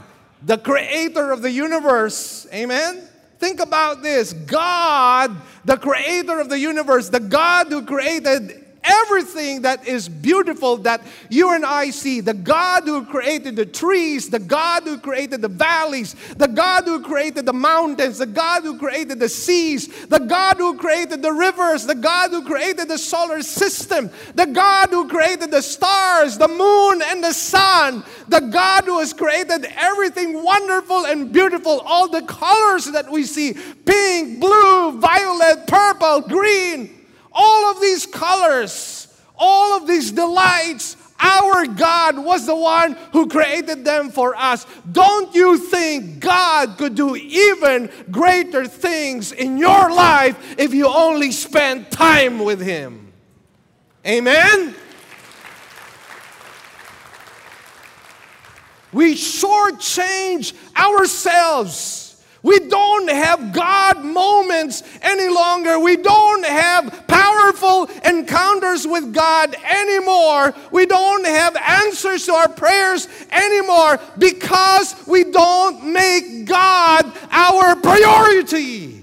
S2: the creator of the universe. Amen? Think about this God, the creator of the universe, the God who created everything that is beautiful that you and I see. The God who created the trees, the God who created the valleys, the God who created the mountains, the God who created the seas, the God who created the rivers, the God who created the solar system, the God who created the stars, the moon, and the sun, the God who has created everything wonderful and beautiful, all the colors that we see pink, blue, violet, purple, green all of these colors, all of these delights, our God was the one who created them for us. Don't you think God could do even greater things in your life if you only spend time with Him? Amen? We shortchange ourselves We don't have God moments any longer. We don't have powerful encounters with God anymore. We don't have answers to our prayers anymore because we don't make God our priority.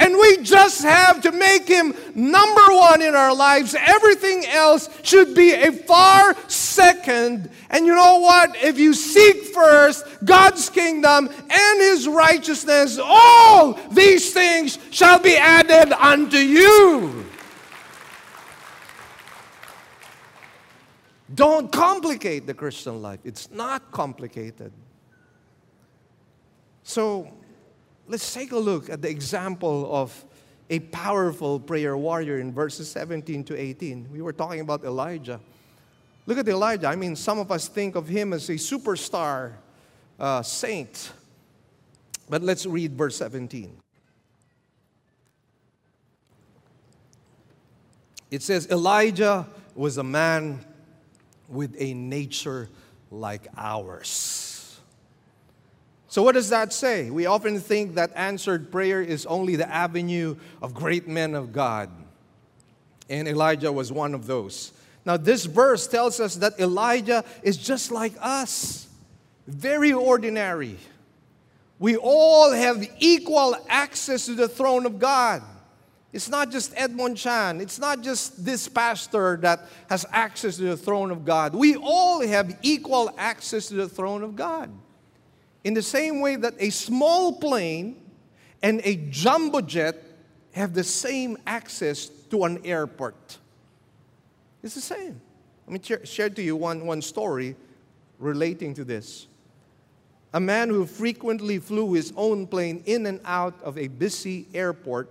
S2: And we just have to make him number one in our lives. Everything else should be a far second. And you know what? If you seek first God's kingdom and his righteousness, all these things shall be added unto you. Don't complicate the Christian life. It's not complicated. So, Let's take a look at the example of a powerful prayer warrior in verses 17 to 18. We were talking about Elijah. Look at Elijah. I mean, some of us think of him as a superstar uh, saint. But let's read verse 17. It says, Elijah was a man with a nature like ours. So, what does that say? We often think that answered prayer is only the avenue of great men of God. And Elijah was one of those. Now, this verse tells us that Elijah is just like us, very ordinary. We all have equal access to the throne of God. It's not just Edmund Chan, it's not just this pastor that has access to the throne of God. We all have equal access to the throne of God. In the same way that a small plane and a jumbo jet have the same access to an airport. It's the same. Let me share, to you one, one story relating to this. A man who frequently flew his own plane in and out of a busy airport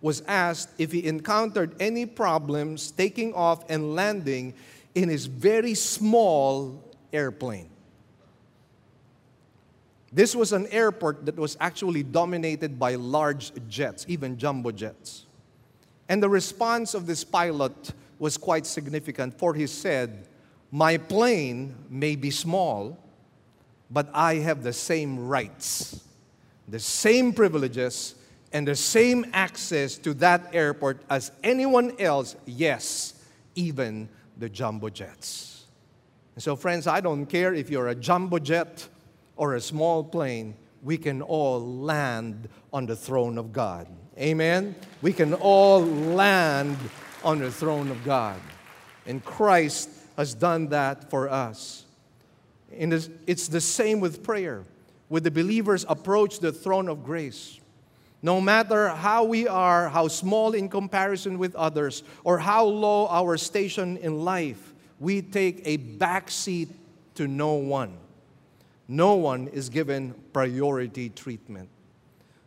S2: was asked if he encountered any problems taking off and landing in his very small airplane. This was an airport that was actually dominated by large jets, even jumbo jets. And the response of this pilot was quite significant, for he said, My plane may be small, but I have the same rights, the same privileges, and the same access to that airport as anyone else, yes, even the jumbo jets. And so, friends, I don't care if you're a jumbo jet or a small plane, we can all land on the throne of God. Amen? We can all land on the throne of God. And Christ has done that for us. And it's the same with prayer. With the believers approach the throne of grace, no matter how we are, how small in comparison with others, or how low our station in life, we take a back seat to no one no one is given priority treatment.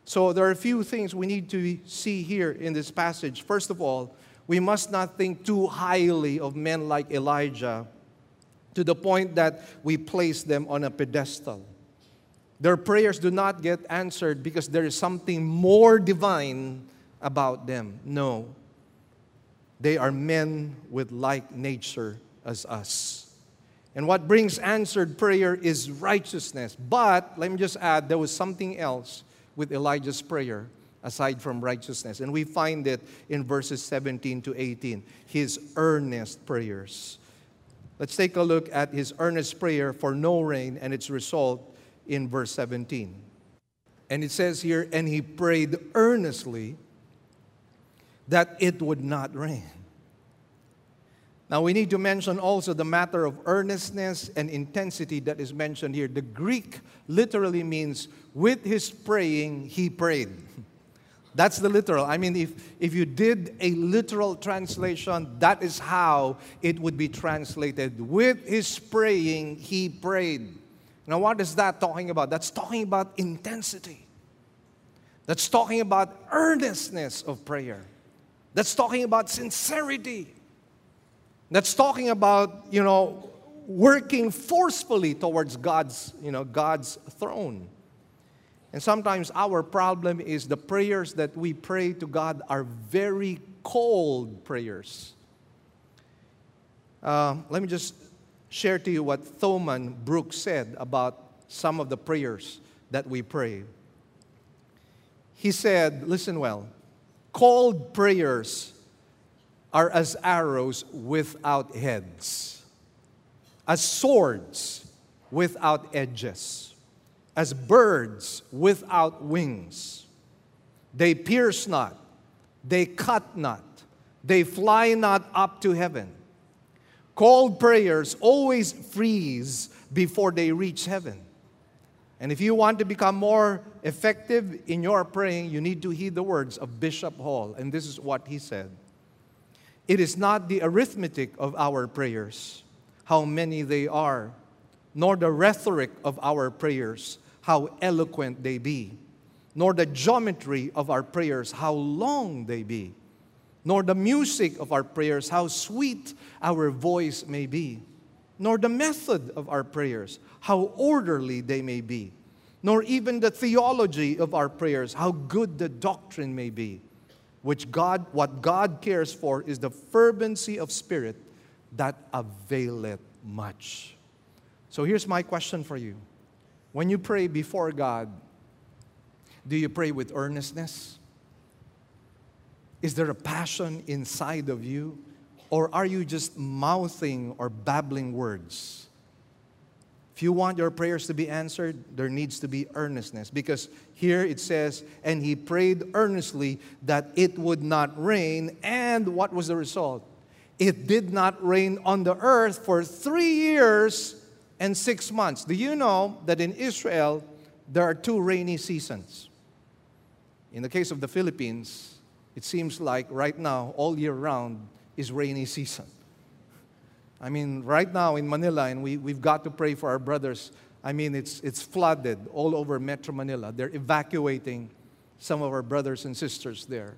S2: So there are a few things we need to see here in this passage. First of all, we must not think too highly of men like Elijah to the point that we place them on a pedestal. Their prayers do not get answered because there is something more divine about them. No. They are men with like nature as us. And what brings answered prayer is righteousness. But let me just add, there was something else with Elijah's prayer aside from righteousness. And we find it in verses 17 to 18 his earnest prayers. Let's take a look at his earnest prayer for no rain and its result in verse 17. And it says here, and he prayed earnestly that it would not rain. Now, we need to mention also the matter of earnestness and intensity that is mentioned here. The Greek literally means, with his praying, he prayed. That's the literal. I mean, if, if you did a literal translation, that is how it would be translated. With his praying, he prayed. Now, what is that talking about? That's talking about intensity. That's talking about earnestness of prayer. That's talking about sincerity. That's talking about, you know, working forcefully towards God's, you know, God's throne. And sometimes our problem is the prayers that we pray to God are very cold prayers. Uh, let me just share to you what Thomas Brooks said about some of the prayers that we pray. he said, listen well, cold prayers are as arrows without heads, as swords without edges, as birds without wings. They pierce not, they cut not, they fly not up to heaven. Cold prayers always freeze before they reach heaven. And if you want to become more effective in your praying, you need to heed the words of Bishop Hall. And this is what he said It is not the arithmetic of our prayers, how many they are, nor the rhetoric of our prayers, how eloquent they be, nor the geometry of our prayers, how long they be, nor the music of our prayers, how sweet our voice may be, nor the method of our prayers, how orderly they may be, nor even the theology of our prayers, how good the doctrine may be. Which God, what God cares for is the fervency of spirit that availeth much. So here's my question for you. When you pray before God, do you pray with earnestness? Is there a passion inside of you? Or are you just mouthing or babbling words? If you want your prayers to be answered, there needs to be earnestness. Because here it says, and he prayed earnestly that it would not rain. And what was the result? It did not rain on the earth for three years and six months. Do you know that in Israel there are two rainy seasons? In the case of the Philippines, it seems like right now, all year round, is rainy season. I mean, right now in Manila, and we, we've got to pray for our brothers. I mean, it's, it's flooded all over Metro Manila. They're evacuating some of our brothers and sisters there.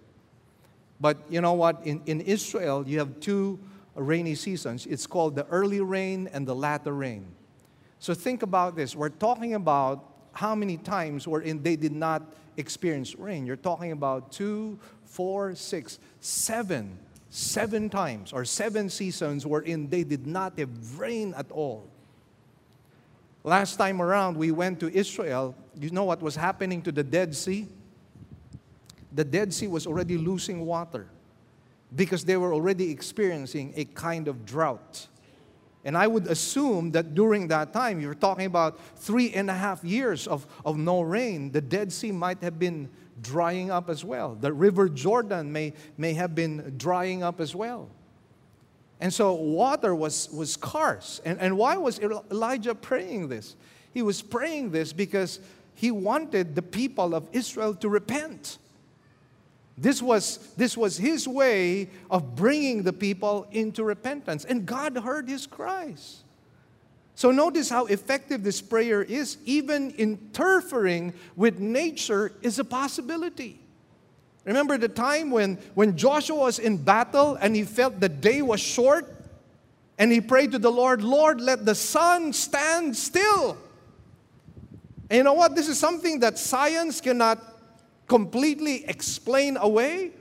S2: But you know what? In, in Israel, you have two rainy seasons. It's called the early rain and the latter rain. So think about this. We're talking about how many times wherein they did not experience rain. You're talking about two, four, six, seven, seven times or seven seasons wherein they did not have rain at all. Last time around, we went to Israel. You know what was happening to the Dead Sea? The Dead Sea was already losing water because they were already experiencing a kind of drought. And I would assume that during that time, you're talking about three and a half years of, of no rain, the Dead Sea might have been drying up as well. The River Jordan may, may have been drying up as well. And so water was, was scarce. And, and why was Elijah praying this? He was praying this because he wanted the people of Israel to repent. This was, this was his way of bringing the people into repentance. And God heard his cries. So notice how effective this prayer is. Even interfering with nature is a possibility. Remember the time when, when Joshua was in battle and he felt the day was short? And he prayed to the Lord, Lord, let the sun stand still. And you know what? This is something that science cannot completely explain away.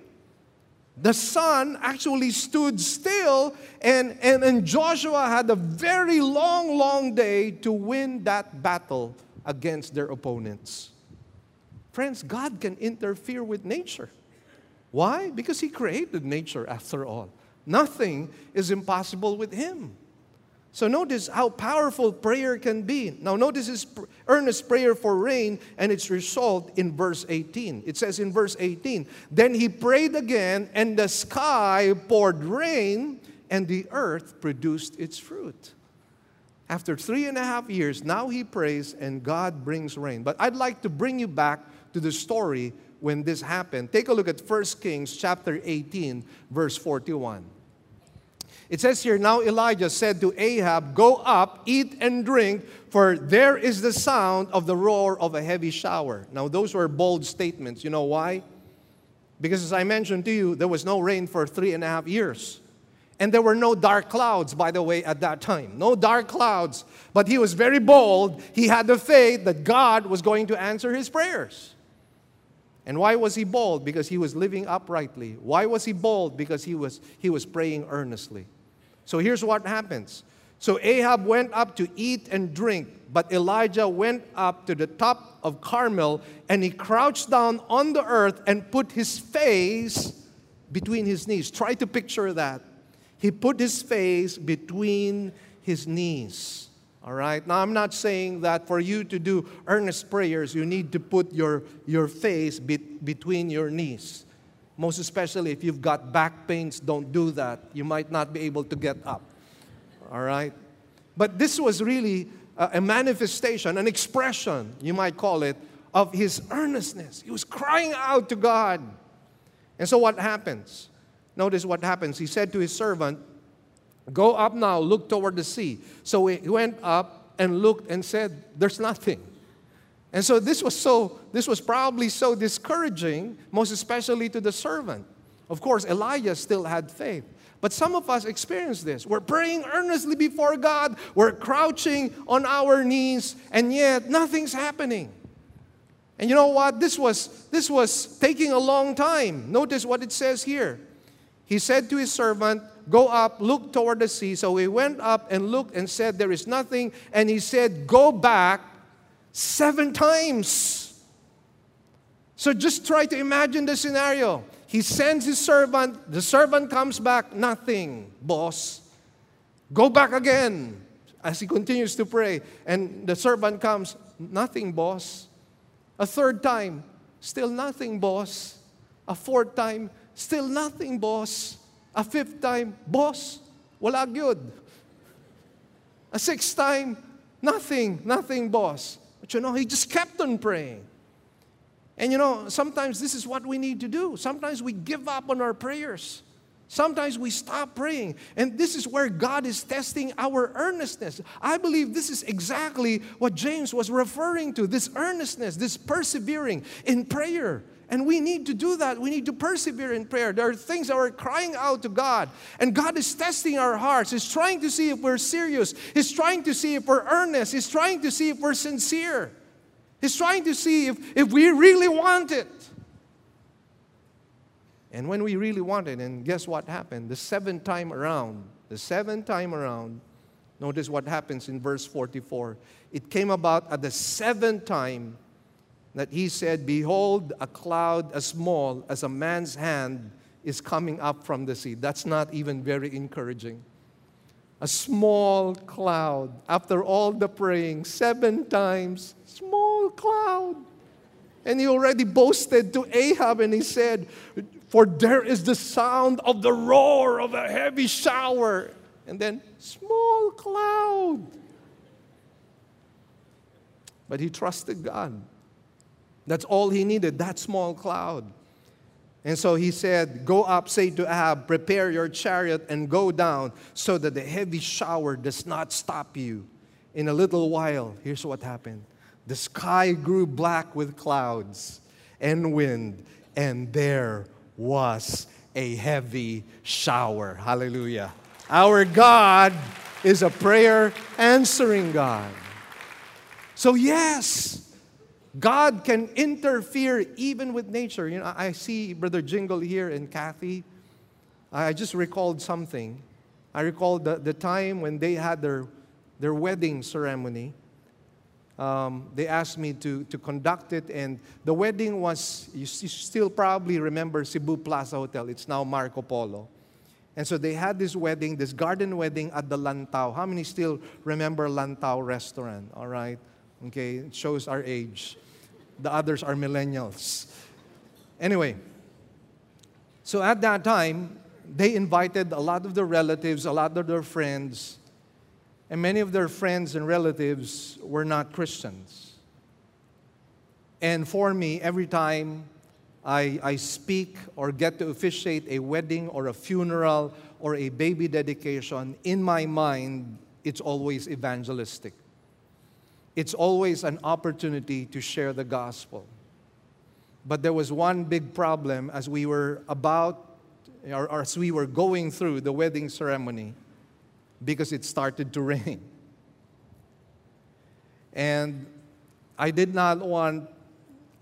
S2: The sun actually stood still, and, and, and Joshua had a very long, long day to win that battle against their opponents. Friends, God can interfere with nature. Why? Because He created nature after all. Nothing is impossible with Him. So notice how powerful prayer can be. Now notice his earnest prayer for rain and its result in verse 18. It says in verse 18, Then he prayed again, and the sky poured rain, and the earth produced its fruit. After three and a half years, now he prays, and God brings rain. But I'd like to bring you back to the story when this happened. Take a look at 1 Kings chapter 18, verse 41. It says here, Now Elijah said to Ahab, Go up, eat and drink, for there is the sound of the roar of a heavy shower. Now, those were bold statements. You know why? Because as I mentioned to you, there was no rain for three and a half years. And there were no dark clouds, by the way, at that time. No dark clouds. But he was very bold. He had the faith that God was going to answer his prayers. And why was he bold? Because he was living uprightly. Why was he bold? Because he was, he was praying earnestly. So here's what happens. So Ahab went up to eat and drink, but Elijah went up to the top of Carmel and he crouched down on the earth and put his face between his knees. Try to picture that. He put his face between his knees. All right? Now, I'm not saying that for you to do earnest prayers, you need to put your, your face be, between your knees. Most especially if you've got back pains, don't do that. You might not be able to get up. All right? But this was really a manifestation, an expression, you might call it, of his earnestness. He was crying out to God. And so what happens? Notice what happens. He said to his servant, Go up now, look toward the sea. So he went up and looked and said, There's nothing. And so this was so this was probably so discouraging, most especially to the servant. Of course, Elijah still had faith. But some of us experience this. We're praying earnestly before God, we're crouching on our knees, and yet nothing's happening. And you know what? This was this was taking a long time. Notice what it says here. He said to his servant, Go up, look toward the sea. So he went up and looked and said, There is nothing. And he said, Go back seven times. So just try to imagine the scenario. He sends his servant, the servant comes back, nothing, boss. Go back again as he continues to pray. And the servant comes, nothing, boss. A third time, still nothing, boss. A fourth time, still nothing, boss. A fifth time, boss, wala gyud. A sixth time, nothing, nothing, boss. But you know, he just kept on praying. And you know, sometimes this is what we need to do. Sometimes we give up on our prayers. Sometimes we stop praying. And this is where God is testing our earnestness. I believe this is exactly what James was referring to this earnestness, this persevering in prayer. And we need to do that. We need to persevere in prayer. There are things that we're crying out to God, and God is testing our hearts. He's trying to see if we're serious, He's trying to see if we're earnest, He's trying to see if we're sincere. He's trying to see if, if we really want it. And when we really want it, and guess what happened? The seventh time around, the seventh time around, notice what happens in verse 44. It came about at the seventh time that he said, Behold, a cloud as small as a man's hand is coming up from the sea. That's not even very encouraging. A small cloud, after all the praying, seven times, small cloud. And he already boasted to Ahab and he said, For there is the sound of the roar of a heavy shower. And then, small cloud. But he trusted God. That's all he needed, that small cloud. And so he said, Go up, say to Ahab, prepare your chariot and go down so that the heavy shower does not stop you. In a little while, here's what happened the sky grew black with clouds and wind, and there was a heavy shower. Hallelujah. Our God is a prayer answering God. So, yes, God can interfere even with nature. You know, I see Brother Jingle here and Kathy. I just recalled something. I recalled the, the time when they had their, their wedding ceremony um, they asked me to, to conduct it, and the wedding was, you still probably remember Cebu Plaza Hotel, it's now Marco Polo. And so they had this wedding, this garden wedding at the Lantau. How many still remember Lantau restaurant? All right. Okay, it shows our age. The others are millennials. Anyway, so at that time, they invited a lot of their relatives, a lot of their friends, and many of their friends and relatives were not Christians. And for me, every time I, I speak or get to officiate a wedding or a funeral or a baby dedication, in my mind, it's always evangelistic. It's always an opportunity to share the gospel. But there was one big problem as we were about, or, or as we were going through the wedding ceremony because it started to rain. And I did not want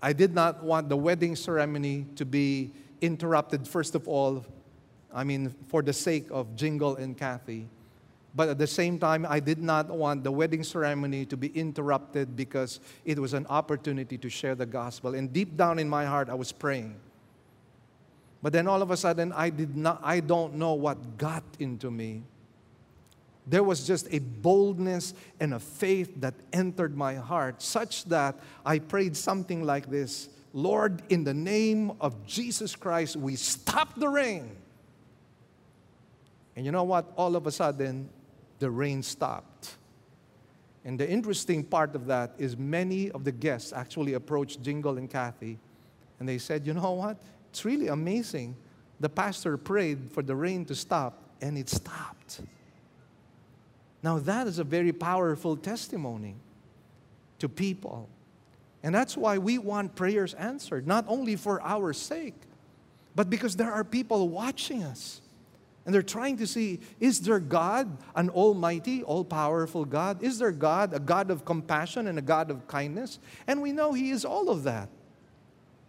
S2: I did not want the wedding ceremony to be interrupted first of all I mean for the sake of Jingle and Kathy But at the same time, I did not want the wedding ceremony to be interrupted because it was an opportunity to share the gospel. And deep down in my heart, I was praying. But then all of a sudden, I did not, I don't know what got into me. There was just a boldness and a faith that entered my heart, such that I prayed something like this Lord, in the name of Jesus Christ, we stop the rain. And you know what? All of a sudden, the rain stopped. And the interesting part of that is many of the guests actually approached Jingle and Kathy and they said, You know what? It's really amazing. The pastor prayed for the rain to stop and it stopped. Now, that is a very powerful testimony to people. And that's why we want prayers answered, not only for our sake, but because there are people watching us. And they're trying to see is there God, an almighty, all powerful God? Is there God, a God of compassion and a God of kindness? And we know He is all of that.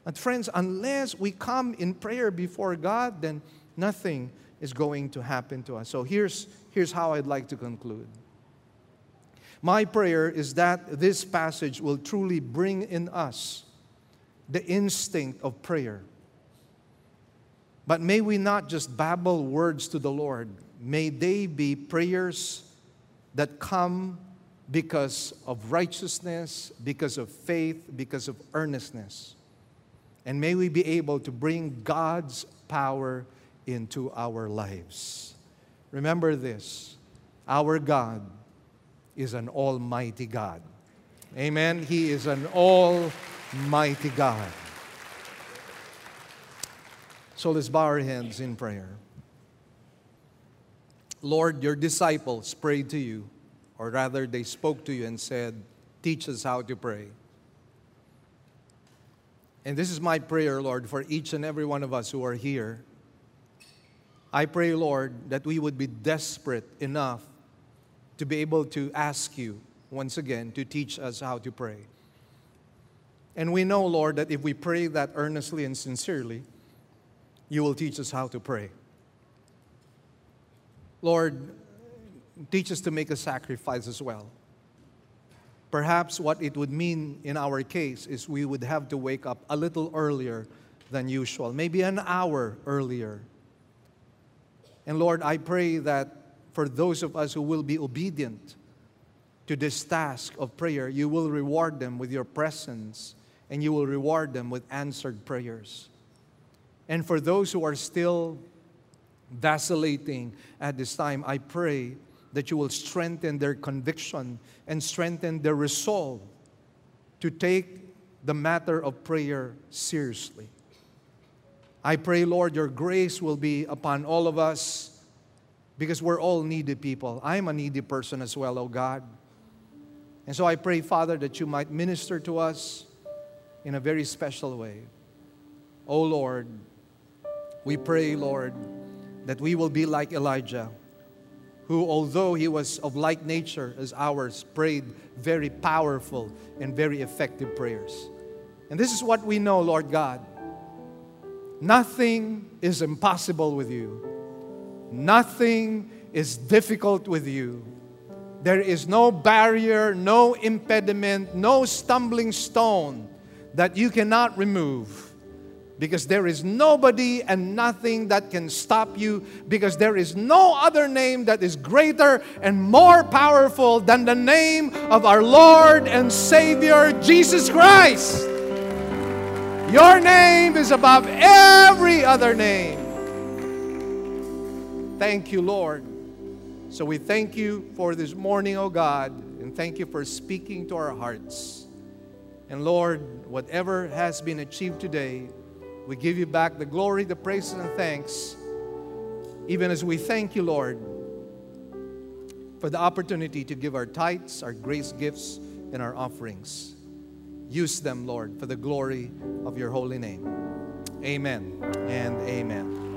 S2: But, friends, unless we come in prayer before God, then nothing is going to happen to us. So, here's, here's how I'd like to conclude. My prayer is that this passage will truly bring in us the instinct of prayer but may we not just babble words to the Lord. May they be prayers that come because of righteousness, because of faith, because of earnestness. And may we be able to bring God's power into our lives. Remember this our God is an almighty God. Amen. He is an almighty God. So let's bow our heads in prayer. Lord, your disciples prayed to you, or rather, they spoke to you and said, Teach us how to pray. And this is my prayer, Lord, for each and every one of us who are here. I pray, Lord, that we would be desperate enough to be able to ask you once again to teach us how to pray. And we know, Lord, that if we pray that earnestly and sincerely, you will teach us how to pray. Lord, teach us to make a sacrifice as well. Perhaps what it would mean in our case is we would have to wake up a little earlier than usual, maybe an hour earlier. And Lord, I pray that for those of us who will be obedient to this task of prayer, you will reward them with your presence and you will reward them with answered prayers. And for those who are still vacillating at this time, I pray that you will strengthen their conviction and strengthen their resolve to take the matter of prayer seriously. I pray, Lord, your grace will be upon all of us because we're all needy people. I'm a needy person as well, oh God. And so I pray, Father, that you might minister to us in a very special way. Oh Lord, we pray, Lord, that we will be like Elijah, who, although he was of like nature as ours, prayed very powerful and very effective prayers. And this is what we know, Lord God. Nothing is impossible with you. Nothing is difficult with you. There is no barrier, no impediment, no stumbling stone that you cannot remove because there is nobody and nothing that can stop you, because there is no other name that is greater and more powerful than the name of our Lord and Savior Jesus Christ. Your name is above every other name. Thank you, Lord. So we thank you for this morning, oh God, and thank you for speaking to our hearts. And Lord, whatever has been achieved today, we give you back the glory, the praise, and thanks, even as we thank you, Lord, for the opportunity to give our tithes, our grace gifts, and our offerings. Use them, Lord, for the glory of your holy name. Amen and amen.